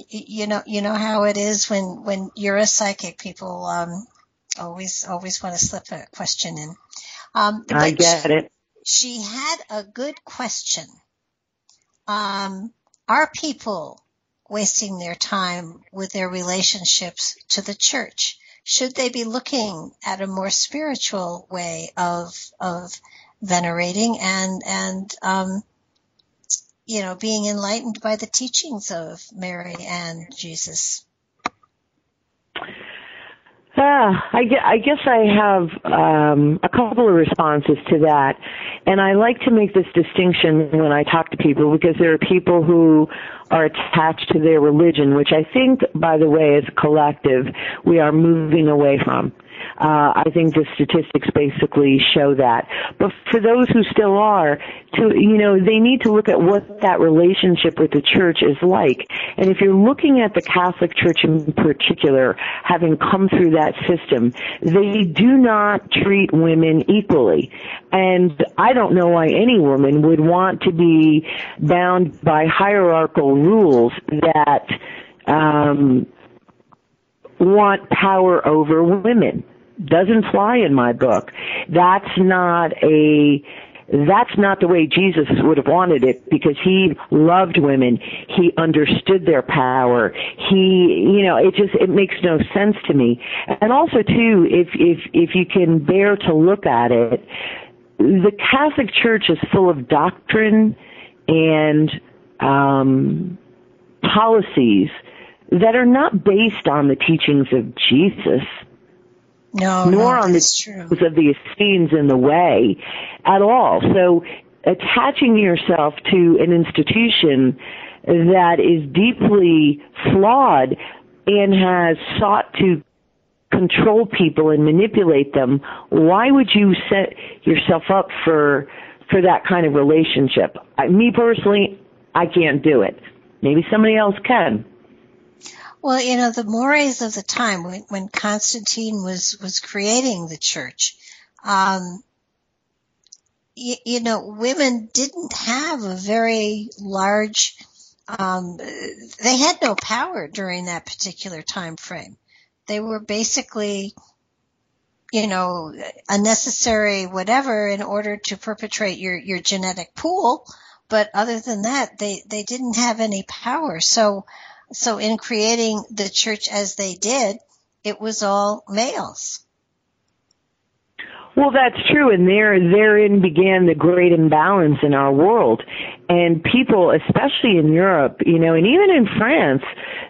You know you know how it is when when you're a psychic people um always always want to slip a question in. Um I get it. she had a good question. Um are people wasting their time with their relationships to the church? Should they be looking at a more spiritual way of of venerating and and um you know, being enlightened by the teachings of Mary and Jesus. Ah, I, I guess I have um, a couple of responses to that. And I like to make this distinction when I talk to people because there are people who are attached to their religion, which I think, by the way, as a collective, we are moving away from. Uh, I think the statistics basically show that. But for those who still are, to you know, they need to look at what that relationship with the church is like. And if you're looking at the Catholic Church in particular, having come through that system, they do not treat women equally. And I don't know why any woman would want to be bound by hierarchical rules that um, want power over women. Doesn't fly in my book. That's not a that's not the way Jesus would have wanted it because he loved women. He understood their power. He, you know, it just, it makes no sense to me. And also too, if, if, if you can bear to look at it, the Catholic Church is full of doctrine and, um, policies that are not based on the teachings of Jesus No, nor no, on the teachings of the Essenes in the way at all. So attaching yourself to an institution that is deeply flawed and has sought to control people and manipulate them, why would you set yourself up for for that kind of relationship? I, me personally, I can't do it. Maybe somebody else can. Well, you know, the mores of the time when, when Constantine was, was creating the church, um, you, you know, women didn't have a very large, um, they had no power during that particular time frame. They were basically, you know, a necessary whatever in order to perpetrate your, your genetic pool. But other than that, they, they didn't have any power. So, so in creating the church as they did, it was all males. Well, that's true, and there therein began the great imbalance in our world. And people, especially in Europe, you know, and even in France,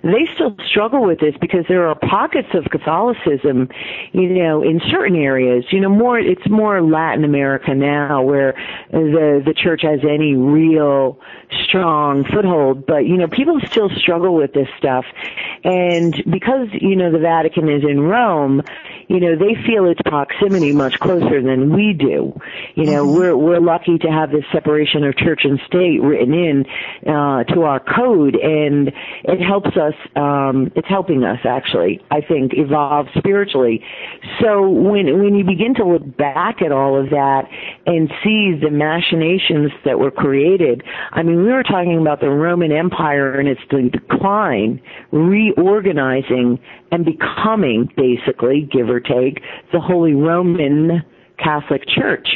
they still struggle with this because there are pockets of Catholicism, you know, in certain areas. You know, more it's more Latin America now where the the church has any real strong foothold, but you know, people still struggle with this stuff. And because, you know, the Vatican is in Rome, you know, they feel its proximity much closer than we do. You know, we're we're lucky to have this separation of church and state written in uh, to our code, and it helps us. Um, it's helping us actually, I think, evolve spiritually. So when when you begin to look back at all of that and see the machinations that were created, I mean, we were talking about the Roman Empire and its decline, reorganizing and becoming basically, give or take, the Holy Roman Catholic Church.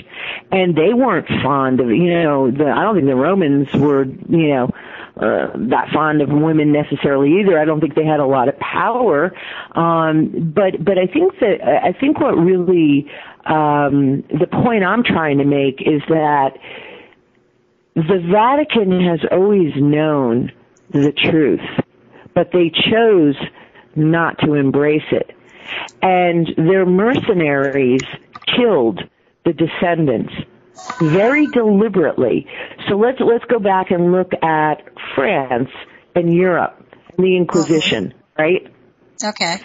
And they weren't fond of, you know, the, I don't think the Romans were, you know, uh, that fond of women necessarily either. I don't think they had a lot of power. Um, but, but I think that, I think what really, um, the point I'm trying to make is that the Vatican has always known the truth, but they chose not to embrace it. And their mercenaries killed the descendants very deliberately. So let's let's go back and look at France and Europe and the Inquisition, uh-huh. right? Okay.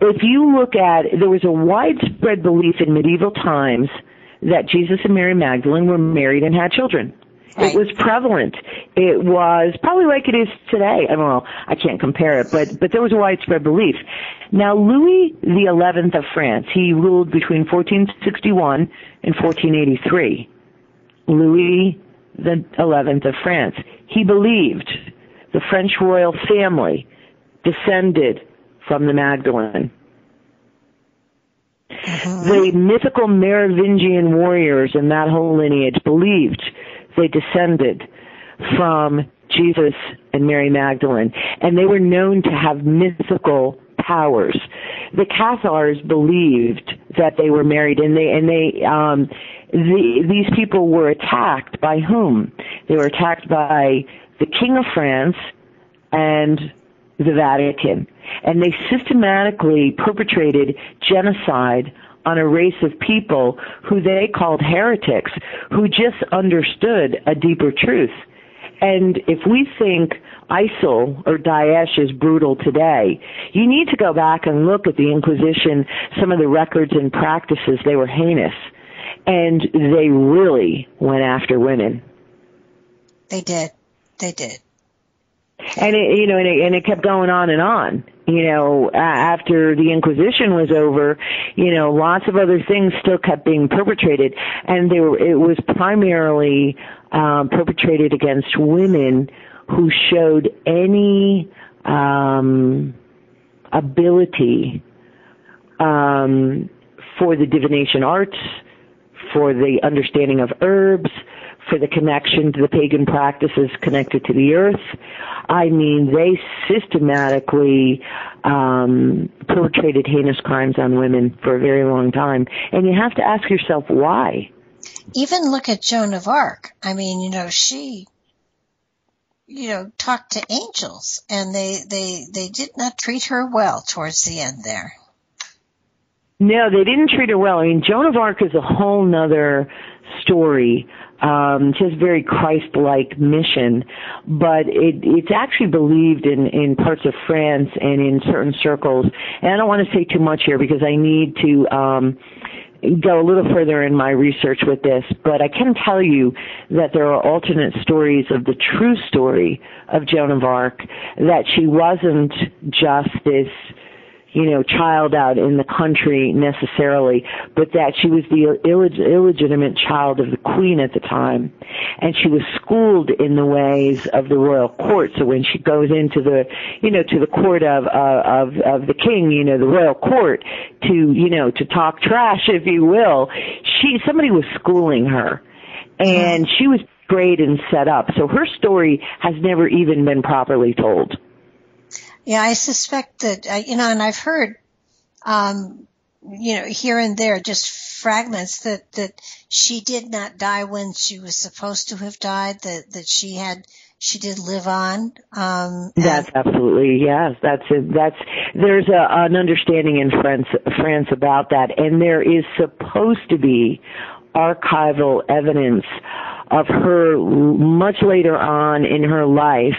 if you look at, there was a widespread belief in medieval times that Jesus and Mary Magdalene were married and had children. Right. It was prevalent. It was probably like it is today. I don't know. I can't compare it, but but there was a widespread belief. Now Louis the Eleventh of France, he ruled between 1461 and 1483. Louis the Eleventh of France. He believed the French royal family descended from the Magdalene. Mm-hmm. The mythical Merovingian warriors in that whole lineage believed they descended from Jesus and Mary Magdalene, and they were known to have mythical powers. The Cathars believed that they were married, and they and they um, the, these people were attacked by whom? They were attacked by the King of France and the Vatican, and they systematically perpetrated genocide on a race of people who they called heretics, who just understood a deeper truth. And if we think ISIL or Daesh is brutal today, you need to go back and look at the Inquisition, some of the records and practices, they were heinous. And they really went after women. They did. They did. And it, you know, and it, and it kept going on and on. You know, after the Inquisition was over, you know, lots of other things still kept being perpetrated, and they were, it was primarily um, perpetrated against women who showed any um, ability um, for the divination arts, for the understanding of herbs, for the connection to the pagan practices connected to the earth. I mean, they systematically um, perpetrated heinous crimes on women for a very long time, and you have to ask yourself why. Even look at Joan of Arc. I mean, you know, she, you know, talked to angels, and they they they did not treat her well towards the end there. No, they didn't treat her well. I mean, Joan of Arc is a whole nother story. Um, a very Christ-like mission, but it, it's actually believed in, in parts of France and in certain circles. And I don't want to say too much here because I need to um, go a little further in my research with this, but I can tell you that there are alternate stories of the true story of Joan of Arc, that she wasn't just this you know, child out in the country necessarily, but that she was the illeg- illegitimate child of the queen at the time. And she was schooled in the ways of the royal court. So when she goes into the, you know, to the court of, uh, of, of the king, you know, the royal court to, you know, to talk trash, if you will, she, somebody was schooling her. And she was great and set up. So her story has never even been properly told. Yeah, I suspect that, uh, you know, and I've heard, um, you know, here and there, just fragments that, that she did not die when she was supposed to have died, that, that she had, she did live on. Um, that's absolutely yes. That's it. That's there's a, an understanding in France France about that, and there is supposed to be archival evidence of her much later on in her life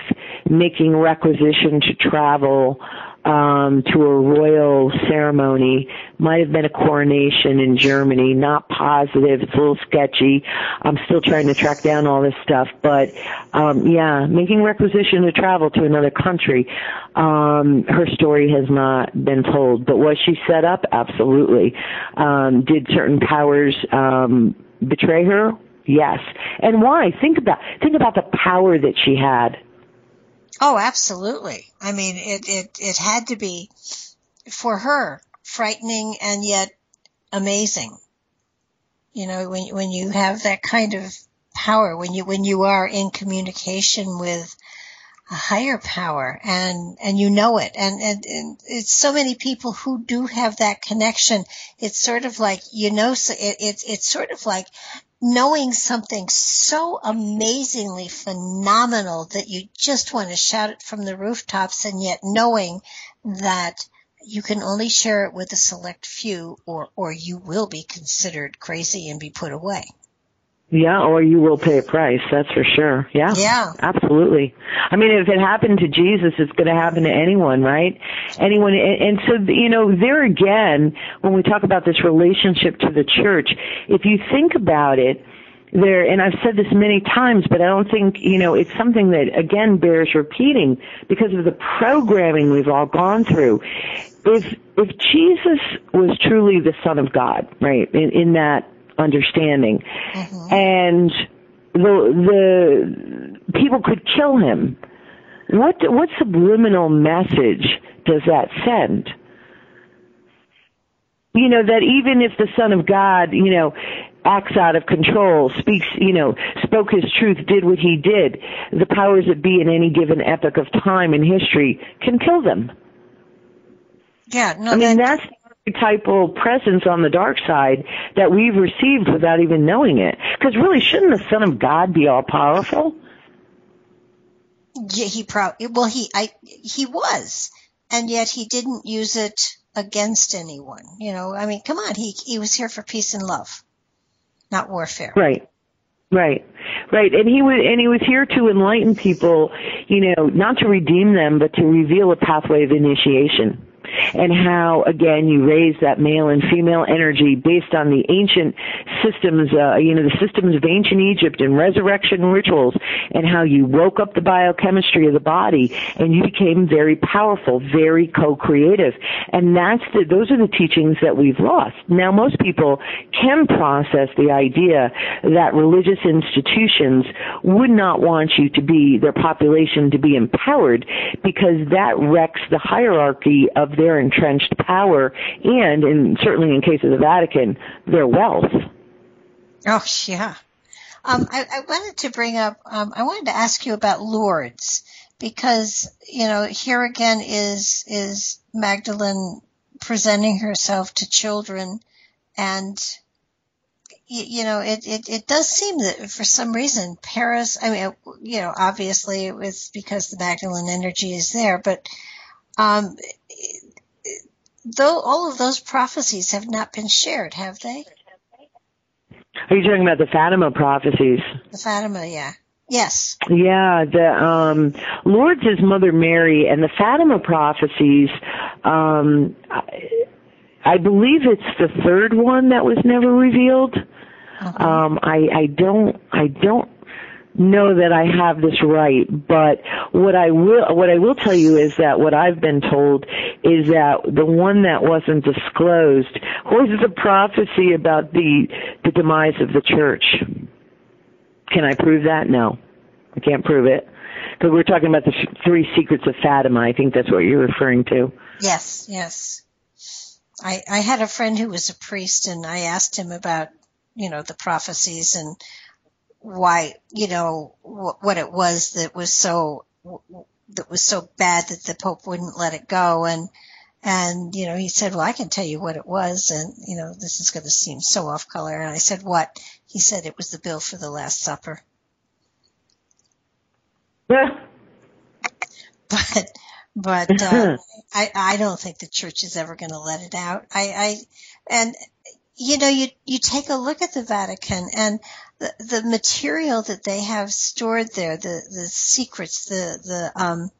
making requisition to travel um, to a royal ceremony. Might have been a coronation in Germany. Not positive. It's a little sketchy. I'm still trying to track down all this stuff, but um, yeah, making requisition to travel to another country. Um, her story has not been told, but was she set up? Absolutely. Um, did certain powers um, betray her? Yes. And why? Think about think about the power that she had. Oh, absolutely. I mean, it it it had to be for her frightening and yet amazing. You know, when when you have that kind of power, when you when you are in communication with a higher power and and you know it and, and and it's so many people who do have that connection it's sort of like you know so it, it it's sort of like knowing something so amazingly phenomenal that you just want to shout it from the rooftops and yet knowing that you can only share it with a select few or or you will be considered crazy and be put away Yeah, or you will pay a price, that's for sure. Yeah. Yeah. Absolutely. I mean, if it happened to Jesus, it's going to happen to anyone, right? Anyone, and, and so, you know, there again, when we talk about this relationship to the church, if you think about it, there, and I've said this many times, but I don't think, you know, it's something that again bears repeating because of the programming we've all gone through. If, if Jesus was truly the Son of God, right, in, in that understanding, Mm-hmm. and the, the people could kill him, what, what subliminal message does that send? you know that even if the son of god you know acts out of control speaks you know spoke his truth did what he did the powers that be in any given epoch of time in history can kill them Yeah, no, i mean that, that's archetypal presence on the dark side that we've received without even knowing it because really shouldn't the son of god be all powerful yeah, he pro well he I he was, and yet he didn't use it against anyone. You know, I mean, come on, he he was here for peace and love, not warfare. Right. Right. Right. And he was and he was here to enlighten people, you know, not to redeem them, but to reveal a pathway of initiation. And how again you raise that male and female energy based on the ancient systems, uh, you know, the systems of ancient Egypt and resurrection rituals, and how you woke up the biochemistry of the body, and you became very powerful, very co-creative. And that's the, those are the teachings that we've lost. Now, most people can process the idea that religious institutions would not want you to be their population to be empowered because that wrecks the hierarchy of their entrenched power and, in, certainly in case of the Vatican, their wealth. Oh yeah. Um, I, I wanted to bring up. Um, I wanted to ask you about Lourdes because you know here again is is Magdalene presenting herself to children, and y- you know it, it it does seem that for some reason Paris. I mean, you know, obviously it was because the Magdalene energy is there, but um, though all of those prophecies have not been shared, have they? Are you talking about the Fatima prophecies? The Fatima, yeah. Yes. Yeah, the um Lourdes is Mother Mary and the Fatima prophecies um I, I believe it's the third one that was never revealed. Um I I don't I don't know that I have this right, but what I will what I will tell you is that what I've been told is that the one that wasn't disclosed was a prophecy about the the demise of the church. Can I prove that? No, I can't prove it. Because we're talking about the three secrets of Fatima. I think that's what you're referring to. Yes, yes. I I had a friend who was a priest, and I asked him about you know the prophecies and why you know wh- what it was that was so that was so bad that the Pope wouldn't let it go, and and you know he said, well, I can tell you what it was, and you know this is going to seem so off color, and I said, what? He said it was the bill for the Last Supper. but but uh, I I don't think the church is ever going to let it out. I I and you know you you take a look at the Vatican and the the material that they have stored there, the the secrets, the the um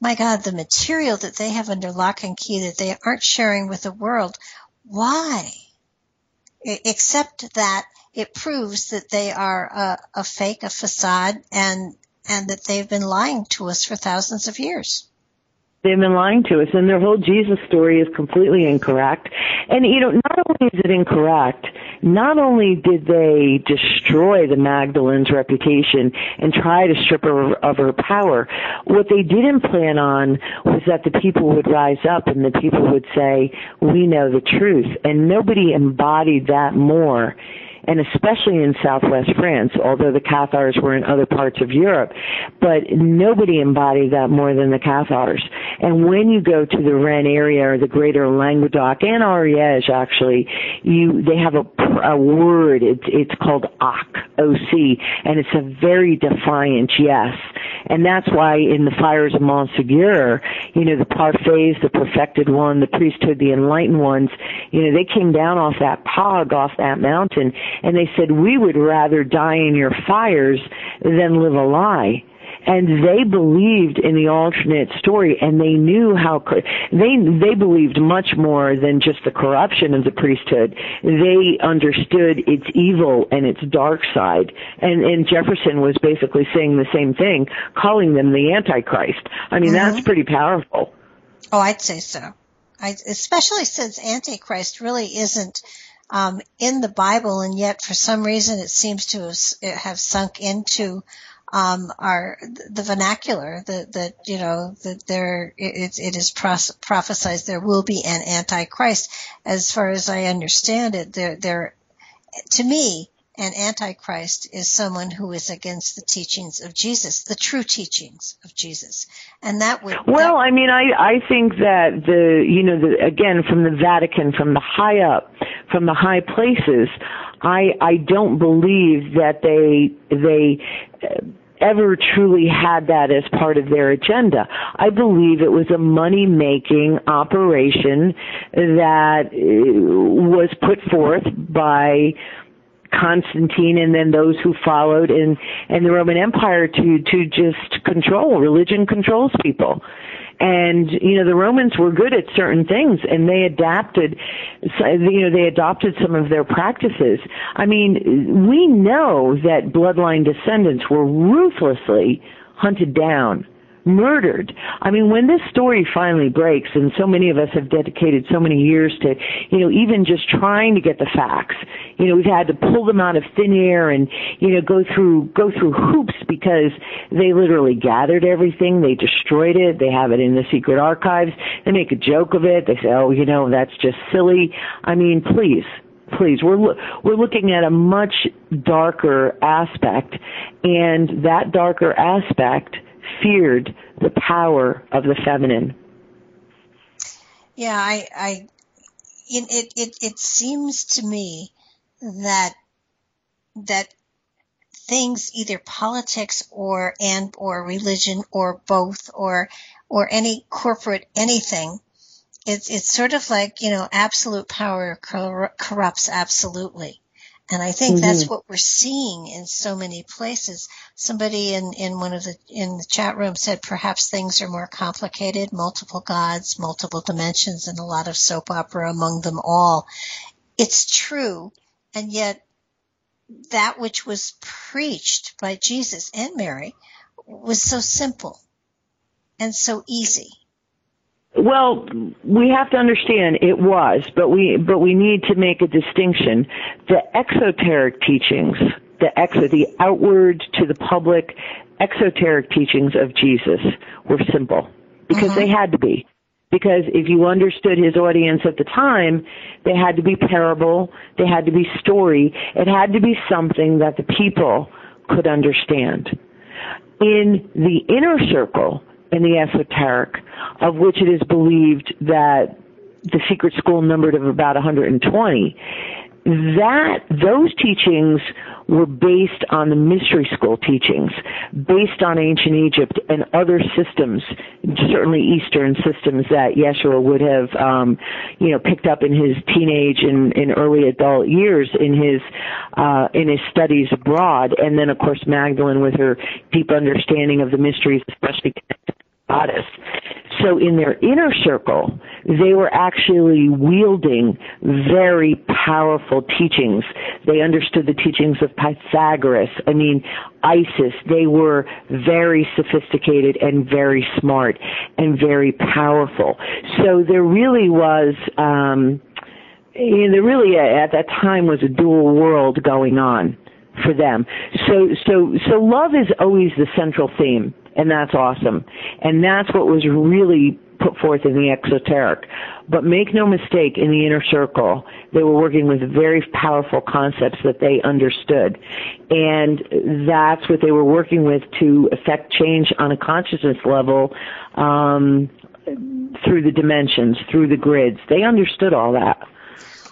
my God, the material that they have under lock and key that they aren't sharing with the world. Why? Except that it proves that they are a, a fake, a facade, and and that they've been lying to us for thousands of years. They've been lying to us, and their whole Jesus story is completely incorrect. And you know, not only is it incorrect, not only did they destroy the Magdalene's reputation and try to strip her of her power, what they didn't plan on was that the people would rise up and the people would say, "We know the truth," and nobody embodied that more and especially in southwest France, although the Cathars were in other parts of Europe, but nobody embodied that more than the Cathars. And when you go to the Rennes area or the greater Languedoc and Ariège actually, you, they have a, a word, it's, it's called OC, O-C, and it's a very defiant yes. And that's why in the fires of Montségur, you know, the parfaits, the perfected one, the priesthood, the enlightened ones, you know, they came down off that pog, off that mountain, and they said, we would rather die in your fires than live a lie. And they believed in the alternate story and they knew how they they believed much more than just the corruption of the priesthood. They understood its evil and its dark side. And and Jefferson was basically saying the same thing calling them the antichrist. I mean mm-hmm. that's pretty powerful. Oh i'd say so. I, especially since antichrist really isn't um, in the Bible, and yet for some reason it seems to have sunk into um, are the vernacular that that you know that there it, it is prophesied there will be an antichrist. As far as I understand it, there there to me an antichrist is someone who is against the teachings of Jesus, the true teachings of Jesus, and that would. Well, that, I mean, I I think that the you know the, again from the Vatican, from the high up, from the high places, I I don't believe that they they ever truly had that as part of their agenda. I believe it was a money making operation that uh, was put forth by Constantine and then those who followed in and the Roman Empire to to just control religion controls people. And you know the Romans were good at certain things and they adapted you know they adopted some of their practices. I mean we know that bloodline descendants were ruthlessly hunted down murdered. I mean, when this story finally breaks, and so many of us have dedicated so many years to, you know, even just trying to get the facts, you know, we've had to pull them out of thin air and, you know, go through, go through hoops because they literally gathered everything, they destroyed it, they have it in the secret archives, they make a joke of it, they say, oh, you know, that's just silly. I mean, please, please we're we're looking at a much darker aspect and that darker aspect feared the power of the feminine. Yeah, I, I, it, it, it seems to me that, that things, either politics or, and, or religion or both or, or any corporate anything, it's, it's sort of like, you know, absolute power corrupts absolutely. And I think mm-hmm. that's what we're seeing in so many places. Somebody in, in one of the, in the chat room said perhaps things are more complicated, multiple gods, multiple dimensions, and a lot of soap opera among them all. It's true. And yet that which was preached by Jesus and Mary was so simple and so easy. Well, we have to understand it was, but we but we need to make a distinction. The exoteric teachings, the exo, the outward to the public exoteric teachings of Jesus were simple because they mm-hmm. had to be. Because if you understood his audience at the time, they had to be parable, they had to be story, it had to be something that the people could understand. In the inner circle, in the esoteric, of which it is believed that the secret school numbered of about 120 that those teachings were based on the mystery school teachings, based on ancient Egypt and other systems, certainly Eastern systems that Yeshua would have, um, you know, picked up in his teenage and, and early adult years in his uh, in his studies abroad, and then of course Magdalene with her deep understanding of the mysteries, especially goddess. So in their inner circle, they were actually wielding very powerful teachings. They understood the teachings of Pythagoras. I mean, Isis. They were very sophisticated and very smart and very powerful. So there really was, um, you know, there really at that time was a dual world going on for them. So, so, so love is always the central theme and that's awesome. And that's what was really put forth in the exoteric. But make no mistake, in the inner circle, they were working with very powerful concepts that they understood. And that's what they were working with to affect change on a consciousness level um, through the dimensions, through the grids. They understood all that.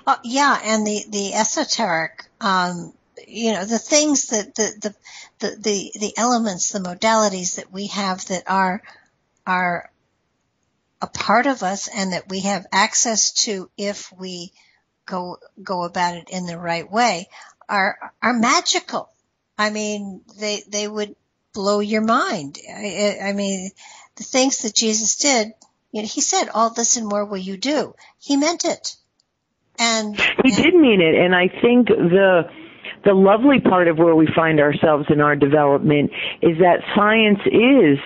Uh, yeah, and the, the esoteric, um, you know, the things that the, the the, the, elements, the modalities that we have that are, are a part of us and that we have access to if we go, go about it in the right way are are magical. I mean, they they would blow your mind. I, I mean, the things that Jesus did. You know, he said, "All this and more will you do." He meant it, and he did mean it. And I think the the lovely part of where we find ourselves in our development is that science is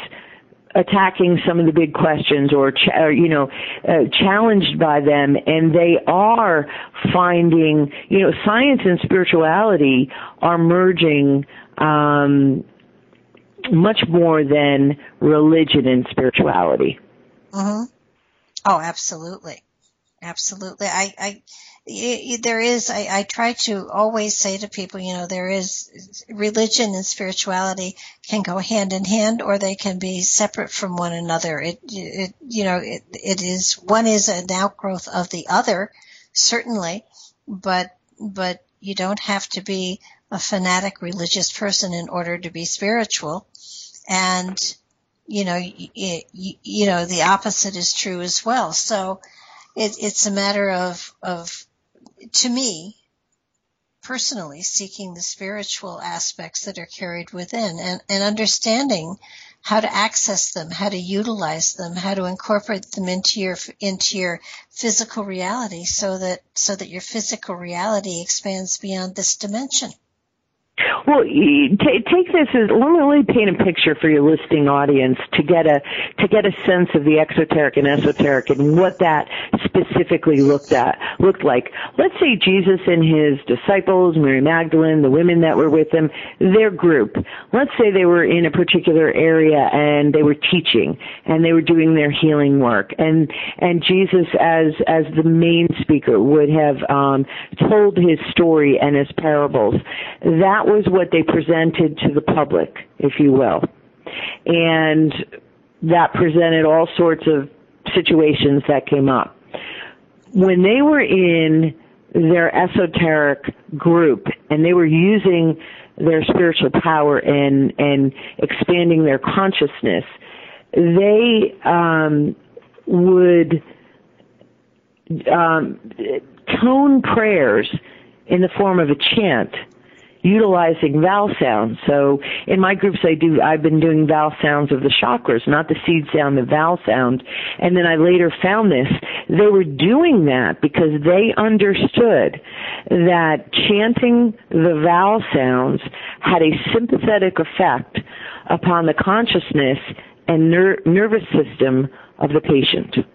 attacking some of the big questions or, ch- or you know uh, challenged by them and they are finding you know science and spirituality are merging um much more than religion and spirituality. Mhm oh absolutely. Absolutely. I i there is I, I try to always say to people you know there is religion and spirituality can go hand in hand or they can be separate from one another. It, it you know it, it is one is an outgrowth of the other certainly but but you don't have to be a fanatic religious person in order to be spiritual. And you know it, you know the opposite is true as well. So it, it's a matter of of to me, personally, seeking the spiritual aspects that are carried within and, and understanding how to access them, how to utilize them, how to incorporate them into your into your physical reality so that so that your physical reality expands beyond this dimension. Well, t- take this as let me, let me paint a picture for your listening audience to get a to get a sense of the exoteric and esoteric and what that specifically looked at looked like. Let's say Jesus and his disciples, Mary Magdalene, the women that were with him, their group. Let's say they were in a particular area and they were teaching and they were doing their healing work and and Jesus as as the main speaker would have um, told his story and his parables. That was what they presented to the public, if you will. And that presented all sorts of situations that came up. When they were in their esoteric group and they were using their spiritual power and and expanding their consciousness, they um, would um, tone prayers in the form of a chant utilizing vowel sounds. So in my groups, I do, I've been doing vowel sounds of the chakras, not the seed sound, the vowel sound. And then I later found this. They were doing that because they understood that chanting the vowel sounds had a sympathetic effect upon the consciousness and ner- nervous system of the patient.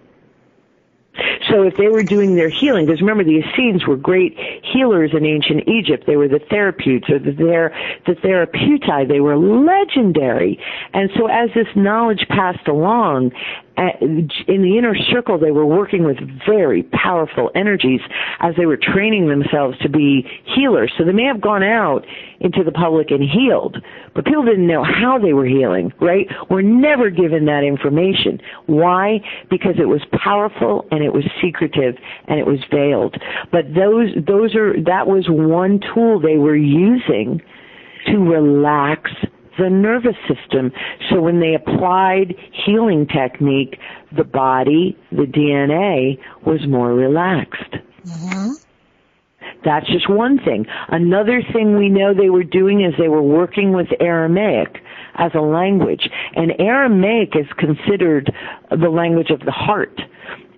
So if they were doing their healing, because remember the Essenes were great healers in ancient Egypt. They were the therapeutes or the, ther- the therapeuti. They were legendary. And so as this knowledge passed along, in the inner circle, they were working with very powerful energies as they were training themselves to be healers. So they may have gone out into the public and healed, but people didn't know how they were healing, right? We're never given that information. Why? Because it was powerful and it was secretive and it was veiled. But those, those are, that was one tool they were using to relax the nervous system. So when they applied healing technique, the body, the DNA was more relaxed. Mm-hmm. That's just one thing. Another thing we know they were doing is they were working with Aramaic as a language. And Aramaic is considered the language of the heart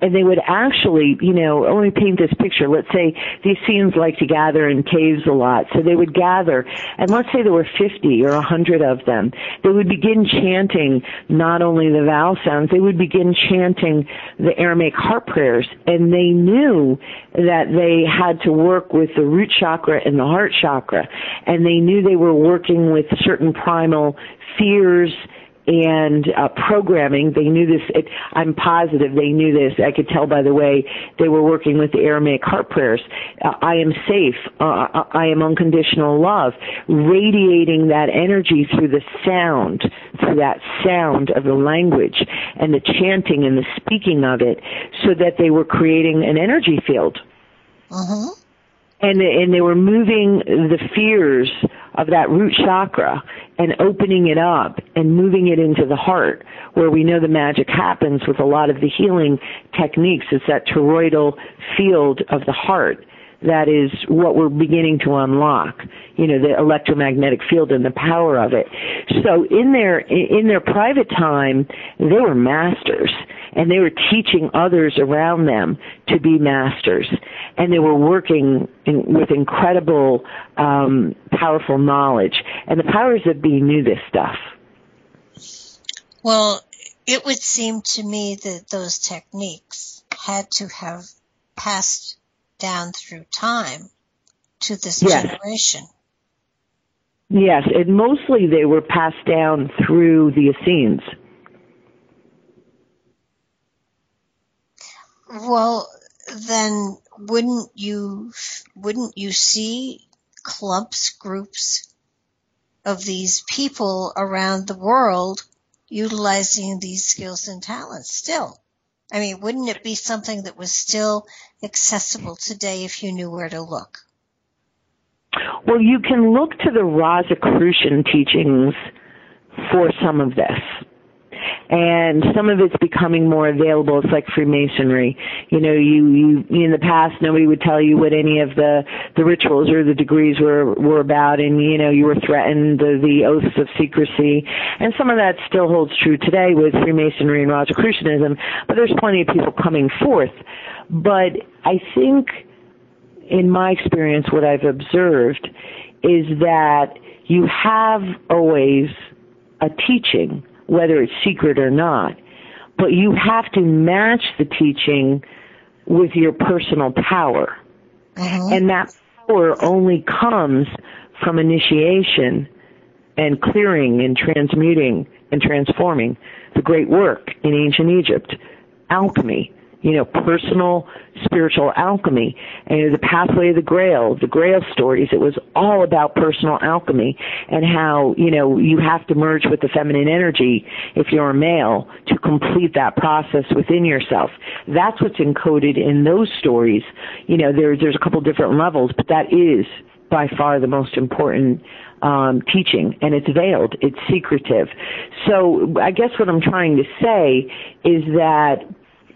and they would actually, you know, oh, let me paint this picture. Let's say these Essenes like to gather in caves a lot. So they would gather, and let's say there were 50 or 100 of them. They would begin chanting not only the vowel sounds, they would begin chanting the Aramaic heart prayers. And they knew that they had to work with the root chakra and the heart chakra. And they knew they were working with certain primal fears and uh, programming. They knew this. It, I'm positive they knew this. I could tell by the way they were working with the Aramaic heart prayers. Uh, I am safe. Uh, I am unconditional love, radiating that energy through the sound, through that sound of the language and the chanting and the speaking of it, so that they were creating an energy field. Uh-huh. And and they were moving the fears of that root chakra and opening it up and moving it into the heart where we know the magic happens with a lot of the healing techniques. It's that toroidal field of the heart that is what we're beginning to unlock. You know, the electromagnetic field and the power of it. So in their in their private time, they were masters and they were teaching others around them to be masters and they were working in, with incredible um, powerful knowledge and the powers that be knew this stuff well it would seem to me that those techniques had to have passed down through time to this yes. generation yes and mostly they were passed down through the essenes Well, then wouldn't you wouldn't you see clumps, groups of these people around the world utilizing these skills and talents still? I mean, wouldn't it be something that was still accessible today if you knew where to look? Well, you can look to the Rosicrucian teachings for some of this and some of it's becoming more available. It's like Freemasonry. You know, you, you in the past nobody would tell you what any of the the rituals or the degrees were were about, and you know you were threatened the, the oaths of secrecy, and some of that still holds true today with Freemasonry and Rosicrucianism. But there's plenty of people coming forth. But I think, in my experience, what I've observed is that you have always a teaching whether it's secret or not. But you have to match the teaching with your personal power. Mm-hmm. And that power only comes from initiation and clearing and transmuting and transforming the great work in ancient Egypt, alchemy, you know, personal spiritual alchemy and the pathway of the grail, the grail stories. It was all about personal alchemy and how, you know, you have to merge with the feminine energy if you're a male to complete that process within yourself. That's what's encoded in those stories. You know, there, there's a couple different levels, but that is by far the most important um, teaching, and it's veiled, it's secretive. So I guess what I'm trying to say is that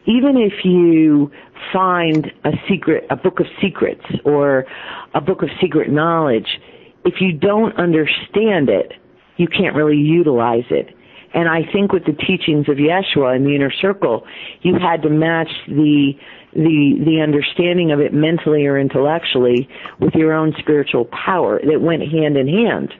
even if you find a secret, a book of secrets or a book of secret knowledge, if you don't understand it, you can't really utilize it. And I think with the teachings of Yeshua in the inner circle, you had to match the the the understanding of it mentally or intellectually with your own spiritual power that went hand in hand.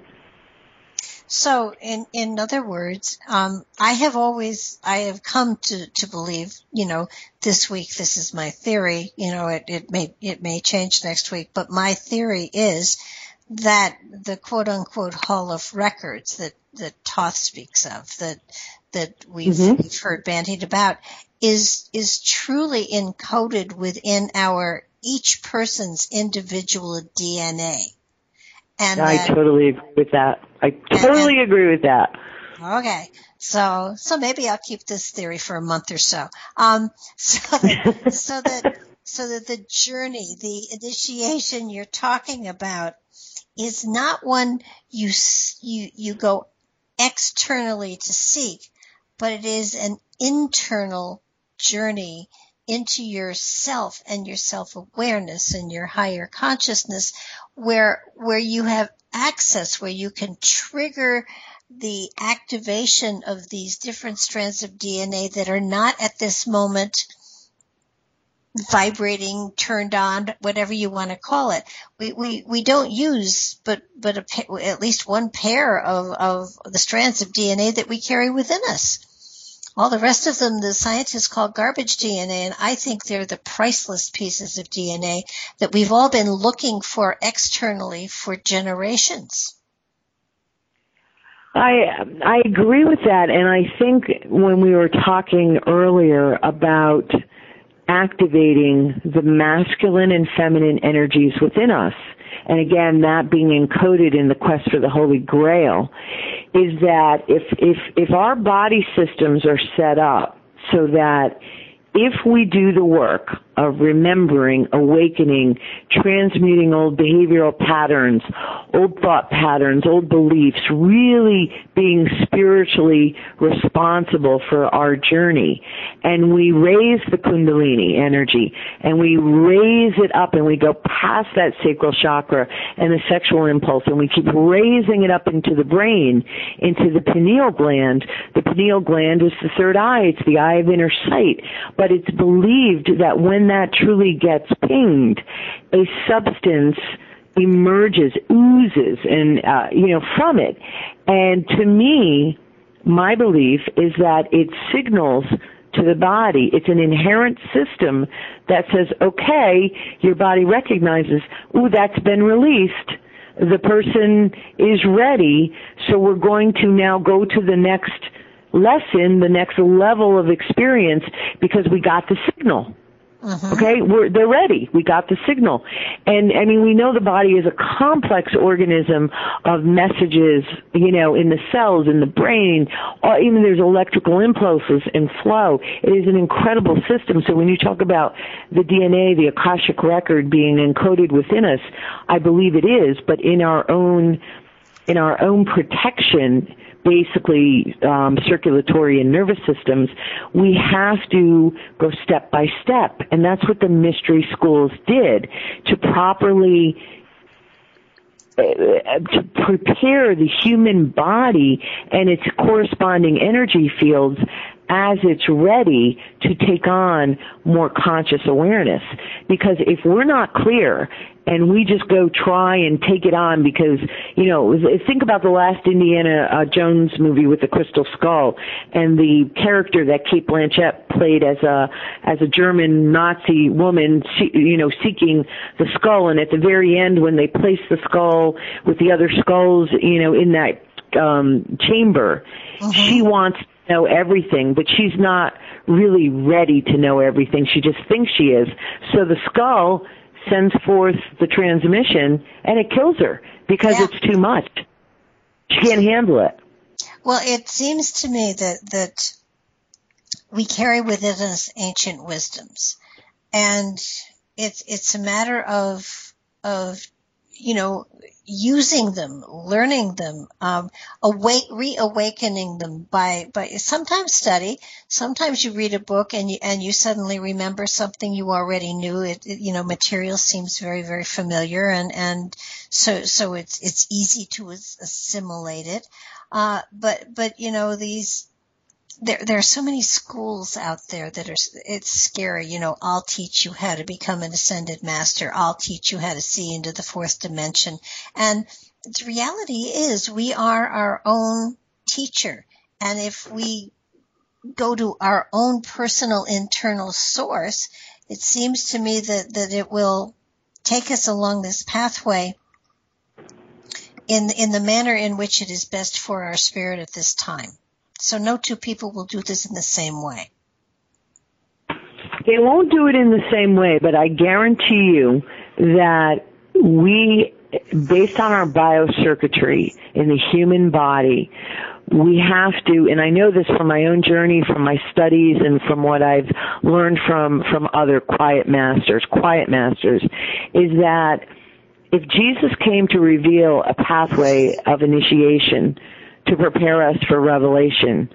So, in in other words, um, I have always I have come to to believe, you know, this week this is my theory. You know, it it may it may change next week, but my theory is that the quote unquote Hall of Records that that Thoth speaks of that that we've, mm-hmm. we've heard bandied about is is truly encoded within our each person's individual DNA. And I totally agree with that. I totally and, agree with that. Okay. So, so maybe I'll keep this theory for a month or so. Um, so that, so that, so that the journey, the initiation you're talking about is not one you, you, you go externally to seek, but it is an internal journey into yourself and your self-awareness and your higher consciousness where, where you have access, where you can trigger the activation of these different strands of DNA that are not at this moment vibrating, turned on, whatever you want to call it. We, we, we don't use but, but a, at least one pair of, of the strands of DNA that we carry within us. All the rest of them, the scientists call garbage DNA, and I think they're the priceless pieces of DNA that we've all been looking for externally for generations. I I agree with that, and I think when we were talking earlier about activating the masculine and feminine energies within us, and again that being encoded in the quest for the Holy Grail, is that if if if our body systems are set up so that if we do the work of remembering, awakening, transmuting old behavioral patterns, old thought patterns, old beliefs, really being spiritually responsible for our journey. And we raise the Kundalini energy and we raise it up and we go past that sacral chakra and the sexual impulse and we keep raising it up into the brain, into the pineal gland. The pineal gland is the third eye. It's the eye of inner sight. But it's believed that when that truly gets pinged, a substance emerges, oozes, and uh, you know from it. And to me, my belief is that it signals to the body. It's an inherent system that says, okay, your body recognizes, ooh, that's been released. The person is ready, so we're going to now go to the next lesson, the next level of experience because we got the signal. Mhm. Okay, we're they're ready. We got the signal, and I mean we know the body is a complex organism of messages. You know, in the cells, in the brain, or even there's electrical impulses and flow. It is an incredible system. So when you talk about the DNA, the akashic record being encoded within us, I believe it is. But in our own in our own protection, basically um, circulatory and nervous systems, we have to go step by step, and that's what the mystery schools did to properly uh, to prepare the human body and its corresponding energy fields as it's ready to take on more conscious awareness. Because if we're not clear and we just go try and take it on because, you know, think about the last Indiana uh, Jones movie with the crystal skull and the character that Cate Blanchett played as a, as a German Nazi woman, you know, seeking the skull and at the very end when they place the skull with the other skulls, you know, in that um chamber, she wants know everything, but she's not really ready to know everything. She just thinks she is. So the skull sends forth the transmission and it kills her because Yeah. it's too much. She can't handle it. Well, it seems to me that that we carry within us ancient wisdoms, and it's it's a matter of of you know using them, learning them, um, awake, reawakening them by by sometimes study, sometimes you read a book and you and you suddenly remember something you already knew. It, it you know material seems very very familiar and and so so it's it's easy to assimilate it. Uh, but but you know these there there are so many schools out there that are it's scary you know i'll teach you how to become an ascended master i'll teach you how to see into the fourth dimension. And the reality is we are our own teacher. And if we go to our own personal internal source it seems to me that that it will take us along this pathway in in the manner in which it is best for our spirit at this time so no two people will do this in the same way. They won't do it in the same way, but I guarantee you that we, based on our biocircuitry in the human body, we have to, and I know this from my own journey, from my studies, and from what I've learned from, from other quiet masters, quiet masters, is that if Jesus came to reveal a pathway of initiation to prepare us for revelation,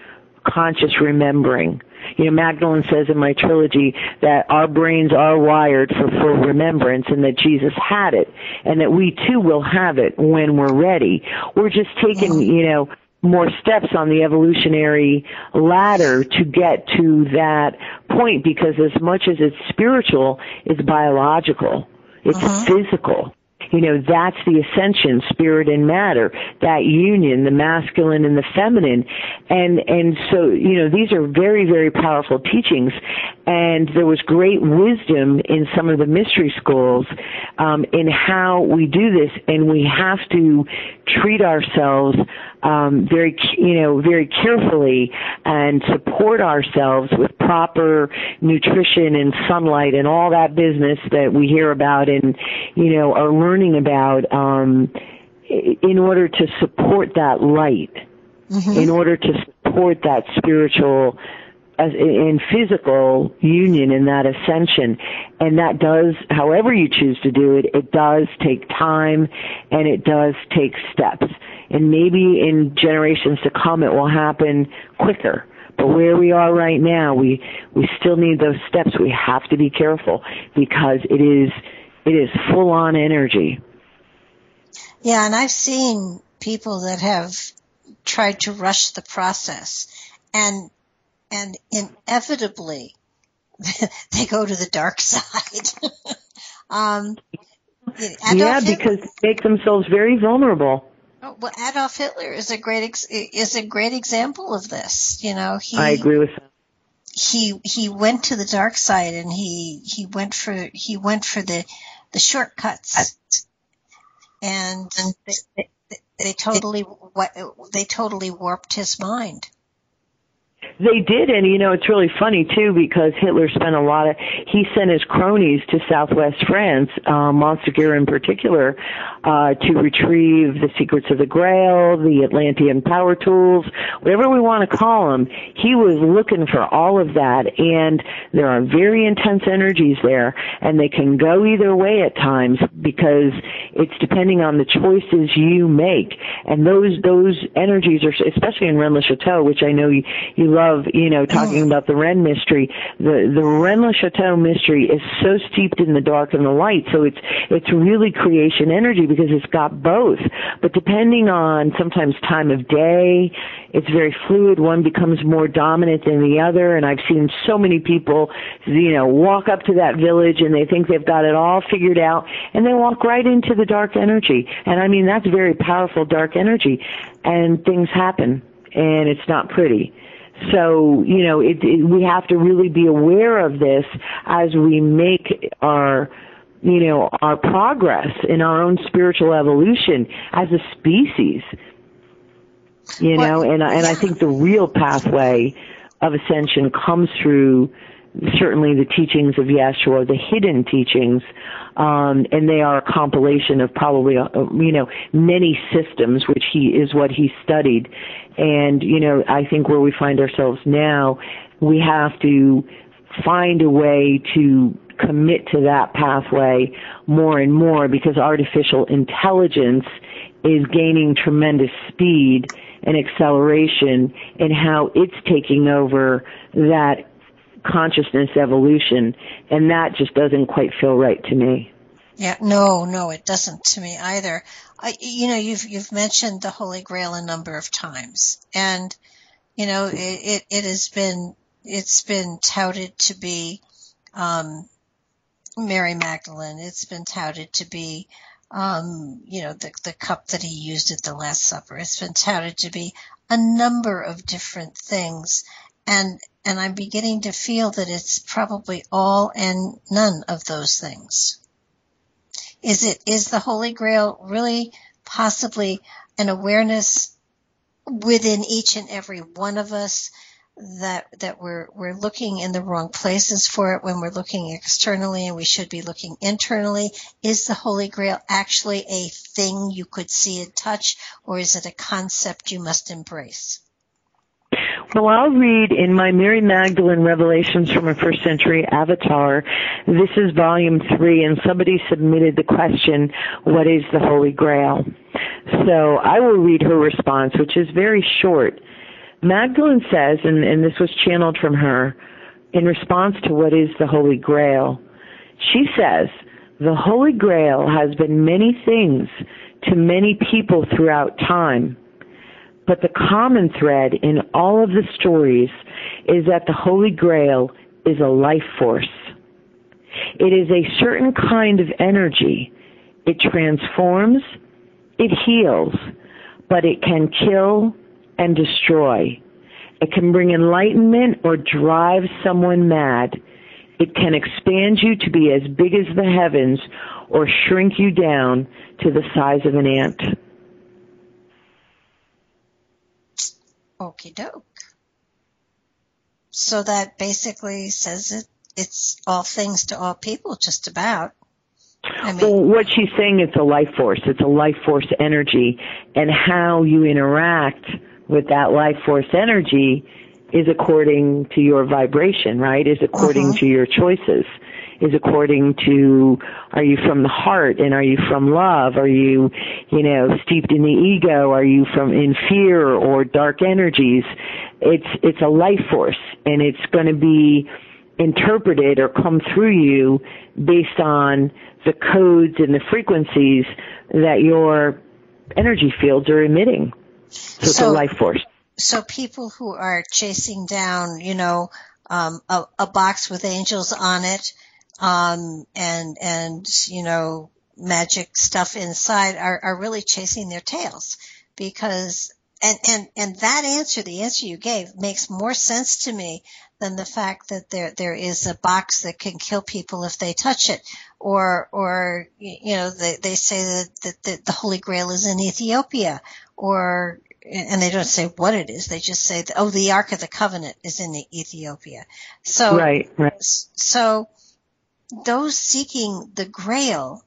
conscious remembering, you know, Magdalene says in my trilogy that our brains are wired for full remembrance and that Jesus had it and that we too will have it when we're ready. We're just taking, you know, more steps on the evolutionary ladder to get to that point because as much as it's spiritual, it's biological. It's uh-huh. physical. You know, that's the ascension, spirit and matter, that union, the masculine and the feminine. And, and so, you know, these are very, very powerful teachings. And there was great wisdom in some of the mystery schools, um, in how we do this. And we have to treat ourselves, um, very, you know, very carefully and support ourselves with proper nutrition and sunlight and all that business that we hear about and, you know, are learning about, um, in order to support that light, in order to support that spiritual as in physical union in that ascension. And that does however you choose to do it it does take time and it does take steps. And maybe in generations to come it will happen quicker. But where we are right now we we still need those steps. We have to be careful because it is it is full on energy yeah and i've seen people that have tried to rush the process and and inevitably they go to the dark side. um, yeah, because they make themselves very vulnerable. Oh, well, Adolf Hitler is a great ex- is a great example of this. You know, he. I agree with. That. He he went to the dark side and he he went for he went for the the shortcuts, and they, they, they totally they totally warped his mind. They did, and you know it's really funny too because Hitler spent a lot of he sent his cronies to Southwest France, uh, Montsegur in particular, uh, to retrieve the secrets of the Grail, the Atlantean power tools, whatever we want to call them. He was looking for all of that, and there are very intense energies there, and they can go either way at times because it's depending on the choices you make, and those those energies are especially in Rennes le Chateau, which I know you, you love, you know, talking about the Rennes mystery. The the Rennes le Chateau mystery is so steeped in the dark and the light, so it's it's really creation energy because it's got both. But depending on sometimes time of day, it's very fluid. One becomes more dominant than the other, and I've seen so many people, you know, walk up to that village and they think they've got it all figured out, and they walk right into the dark energy. And I mean, that's very powerful dark energy, and things happen, and it's not pretty. So, you know, it, it, we have to really be aware of this as we make our, you know, our progress in our own spiritual evolution as a species. You know, and and I think the real pathway of ascension comes through certainly the teachings of Yeshua, the hidden teachings, um, and they are a compilation of probably uh, you know many systems, which he is what he studied, and you know I think where we find ourselves now, we have to find a way to commit to that pathway more and more because artificial intelligence is gaining tremendous speed and acceleration in how it's taking over that consciousness evolution, and that just doesn't quite feel right to me. Yeah, no, no, it doesn't to me either. I, you know, you've you've mentioned the Holy Grail a number of times, and you know, it it, it has been it's been touted to be um, Mary Magdalene. It's been touted to be um, you know, the, the cup that he used at the Last Supper. It's been touted to be a number of different things. And, and I'm beginning to feel that it's probably all and none of those things. Is it, is the Holy Grail really possibly an awareness within each and every one of us that that we're we're looking in the wrong places for it when we're looking externally and we should be looking internally? Is the holy grail actually a thing you could see and touch or is it a concept you must embrace well, I'll read in my Mary Magdalene Revelations from a First Century Avatar. This is volume three, and somebody submitted the question, What is the Holy Grail? So I will read her response, which is very short. Magdalene says, and, and this was channeled from her, in response to what is the Holy Grail, she says, the Holy Grail has been many things to many people throughout time. But the common thread in all of the stories is that the Holy Grail is a life force. It is a certain kind of energy. It transforms, it heals, but it can kill and destroy. It can bring enlightenment or drive someone mad. It can expand you to be as big as the heavens or shrink you down to the size of an ant. Okie doke. So that basically says it, it's all things to all people, just about. I mean, well, what she's saying, it's a life force. It's a life force energy, and how you interact with that life force energy is according to your vibration, right? Is according Uh-huh. to your choices. Is according to are you from the heart and are you from love? Are you, you know, steeped in the ego? Are you from in fear or dark energies? It's it's a life force and it's going to be interpreted or come through you based on the codes and the frequencies that your energy fields are emitting. So it's a life force. So people who are chasing down, you know, um, a, a box with angels on it, um, and and you know, magic stuff inside are, are really chasing their tails because and and and that answer, the answer you gave, makes more sense to me than the fact that there there is a box that can kill people if they touch it, or or you know they they say that that, that the Holy Grail is in Ethiopia, or and they don't say what it is. They just say, "Oh, the Ark of the Covenant is in Ethiopia." So, Right, right. so those seeking the Grail,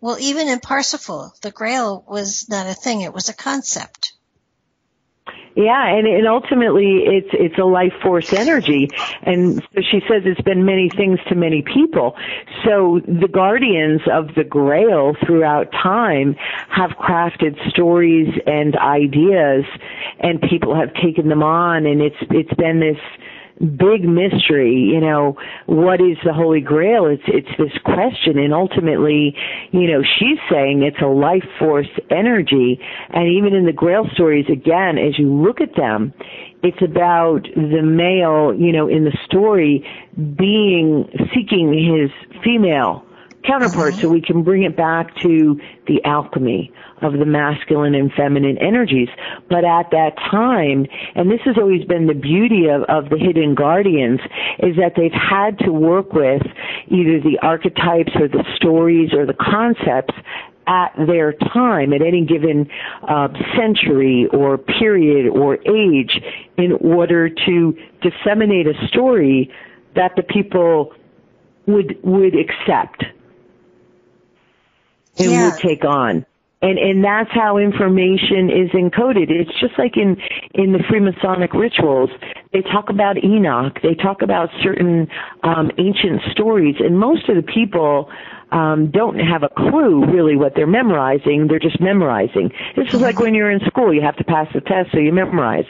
well, even in Parsifal, the Grail was not a thing; it was a concept. Yeah, and, and ultimately it's it's a life force energy, and so she says it's been many things to many people. So the guardians of the Grail throughout time have crafted stories and ideas, and people have taken them on, and it's it's been this big mystery, you know, what is the Holy Grail? It's it's this question and ultimately, you know, she's saying it's a life force energy and even in the Grail stories again, as you look at them, it's about the male, you know, in the story being seeking his female counterpart so we can bring it back to the alchemy of the masculine and feminine energies. But at that time, and this has always been the beauty of, of the hidden guardians, is that they've had to work with either the archetypes or the stories or the concepts at their time, at any given uh, century or period or age, in order to disseminate a story that the people would would accept and Yeah. would take on. And and that's how information is encoded. It's just like in in the Freemasonic rituals. They talk about Enoch. They talk about certain um, ancient stories, and most of the people um, don't have a clue really what they're memorizing. They're just memorizing. This is like when you're in school. You have to pass the test, so you memorize,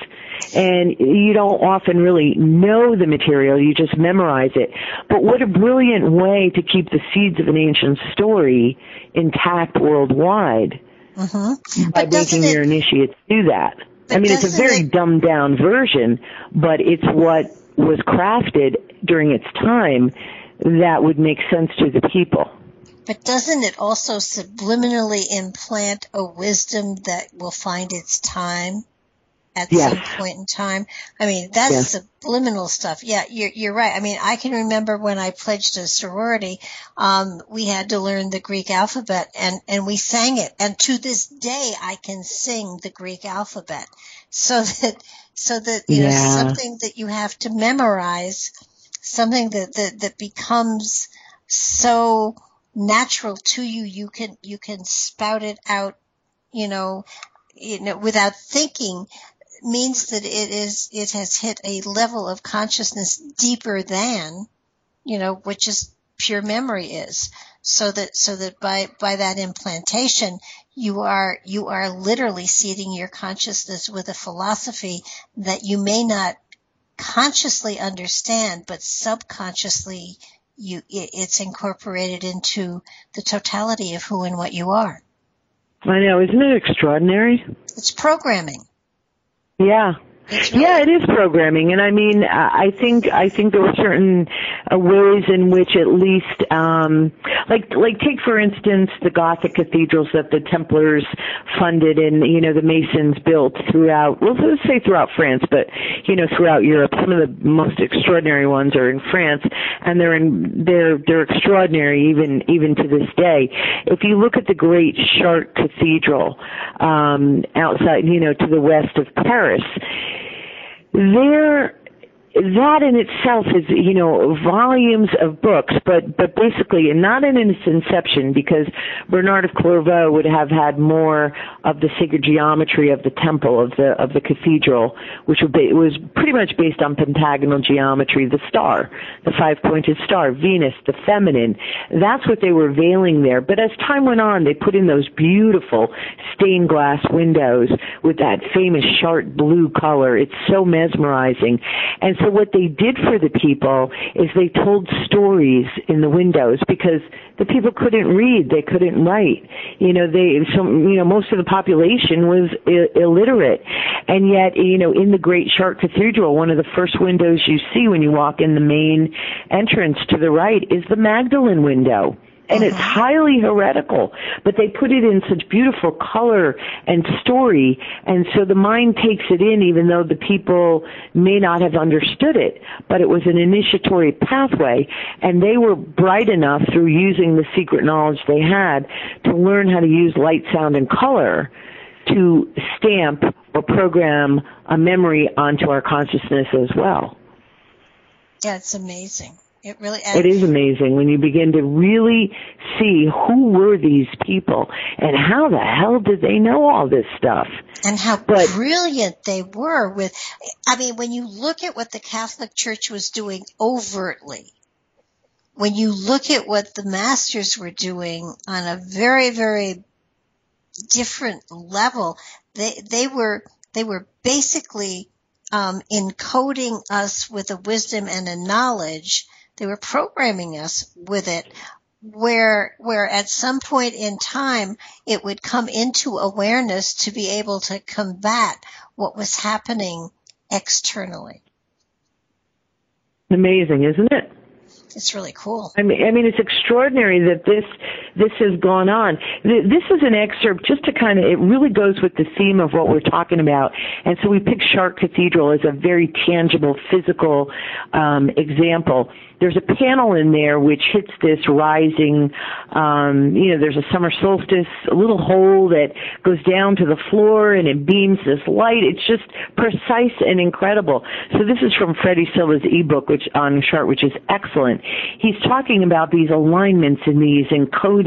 and you don't often really know the material. You just memorize it. But what a brilliant way to keep the seeds of an ancient story intact worldwide hmm by making your it? initiates do that. I mean, it's a very it- dumbed down version, but it's what was crafted during its time that would make sense to the people. But doesn't it also subliminally implant a wisdom that will find its time at Yes. some point in time? I mean, that's Yes. subliminal stuff. Yeah, you're, you're right. I mean, I can remember when I pledged a sorority, um, we had to learn the Greek alphabet and, and we sang it. And to this day, I can sing the Greek alphabet. So that, so that, you know, something that you have to memorize, something that, that, that becomes so natural to you you can you can spout it out you know you know without thinking means that it is it has hit a level of consciousness deeper than you know which is pure memory is. So that so that by by that implantation you are you are literally seeding your consciousness with a philosophy that you may not consciously understand but subconsciously you it's incorporated into the totality of who and what you are I know, isn't it extraordinary? it's programming Yeah. Yeah, it is programming, and I mean, I think I think there were certain uh, ways in which, at least, um, like like take for instance the Gothic cathedrals that the Templars funded and you know the Masons built throughout. Well, let's say throughout France, but you know throughout Europe. Some of the most extraordinary ones are in France, and they're in they're they're extraordinary even even to this day. If you look at the Great Chartres Cathedral um, outside, you know, to the west of Paris there that in itself is, you know, volumes of books, but, but basically, and not in its inception, because Bernard of Clairvaux would have had more of the sacred geometry of the temple, of the, of the cathedral, which was pretty much based on pentagonal geometry, the star, the five-pointed star, Venus, the feminine. That's what they were veiling there. But as time went on, they put in those beautiful stained glass windows with that famous sharp blue color. It's so mesmerizing. And so what they did for the people is they told stories in the windows because the people couldn't read, they couldn't write. You know, they so you know most of the population was illiterate, and yet you know in the Great Chartres Cathedral, one of the first windows you see when you walk in the main entrance to the right is the Magdalene window and it's uh-huh. highly heretical, but they put it in such beautiful color and story, and so the mind takes it in even though the people may not have understood it, but it was an initiatory pathway, and they were bright enough through using the secret knowledge they had to learn how to use light, sound, and color to stamp or program a memory onto our consciousness as well. Yeah, it's amazing. It really It is amazing when you begin to really see who were these people and how the hell did they know all this stuff? And how but, brilliant they were with I mean when you look at what the Catholic Church was doing overtly when you look at what the masters were doing on a very very different level they they were they were basically um, encoding us with a wisdom and a knowledge they were programming us with it where where at some point in time it would come into awareness to be able to combat what was happening externally. Amazing, isn't it? It's really cool. I mean, I mean, it's extraordinary that this this has gone on. This is an excerpt just to kind of. It really goes with the theme of what we're talking about, and so we picked Chartres Cathedral as a very tangible, physical um, example there's a panel in there which hits this rising, um, you know, there's a summer solstice, a little hole that goes down to the floor and it beams this light. It's just precise and incredible. So this is from Freddy Silva's ebook, which on Chartres, which is excellent. He's talking about these alignments and these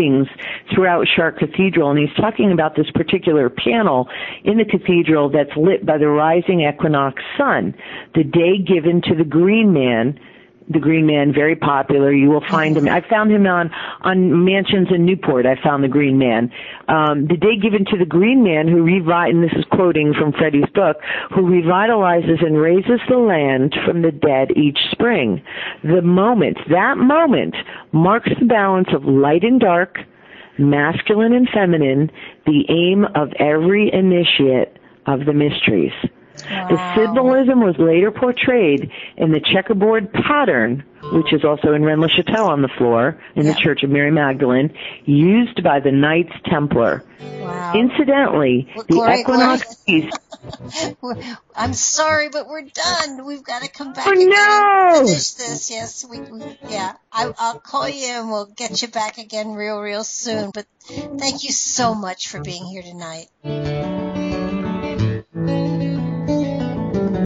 encodings throughout Chartres Cathedral, and he's talking about this particular panel in the cathedral that's lit by the rising equinox sun, the day given to the green man the Green Man, very popular. You will find him. I found him on on mansions in Newport. I found the Green Man. Um, the day given to the Green Man, who revi- and this is quoting from Freddy's book, who revitalizes and raises the land from the dead each spring. The moment, that moment, marks the balance of light and dark, masculine and feminine, the aim of every initiate of the mysteries. Wow. The symbolism was later portrayed in the checkerboard pattern, which is also in Rennes le Chateau on the floor in the Church of Mary Magdalene, used by the Knights Templar. Wow. Incidentally, well, the Corey, equinox piece. I'm sorry, but we're done. We've got to come back oh, again no! and finish this. Yes, we, we yeah. I, I'll call you and we'll get you back again real, real soon. But thank you so much for being here tonight.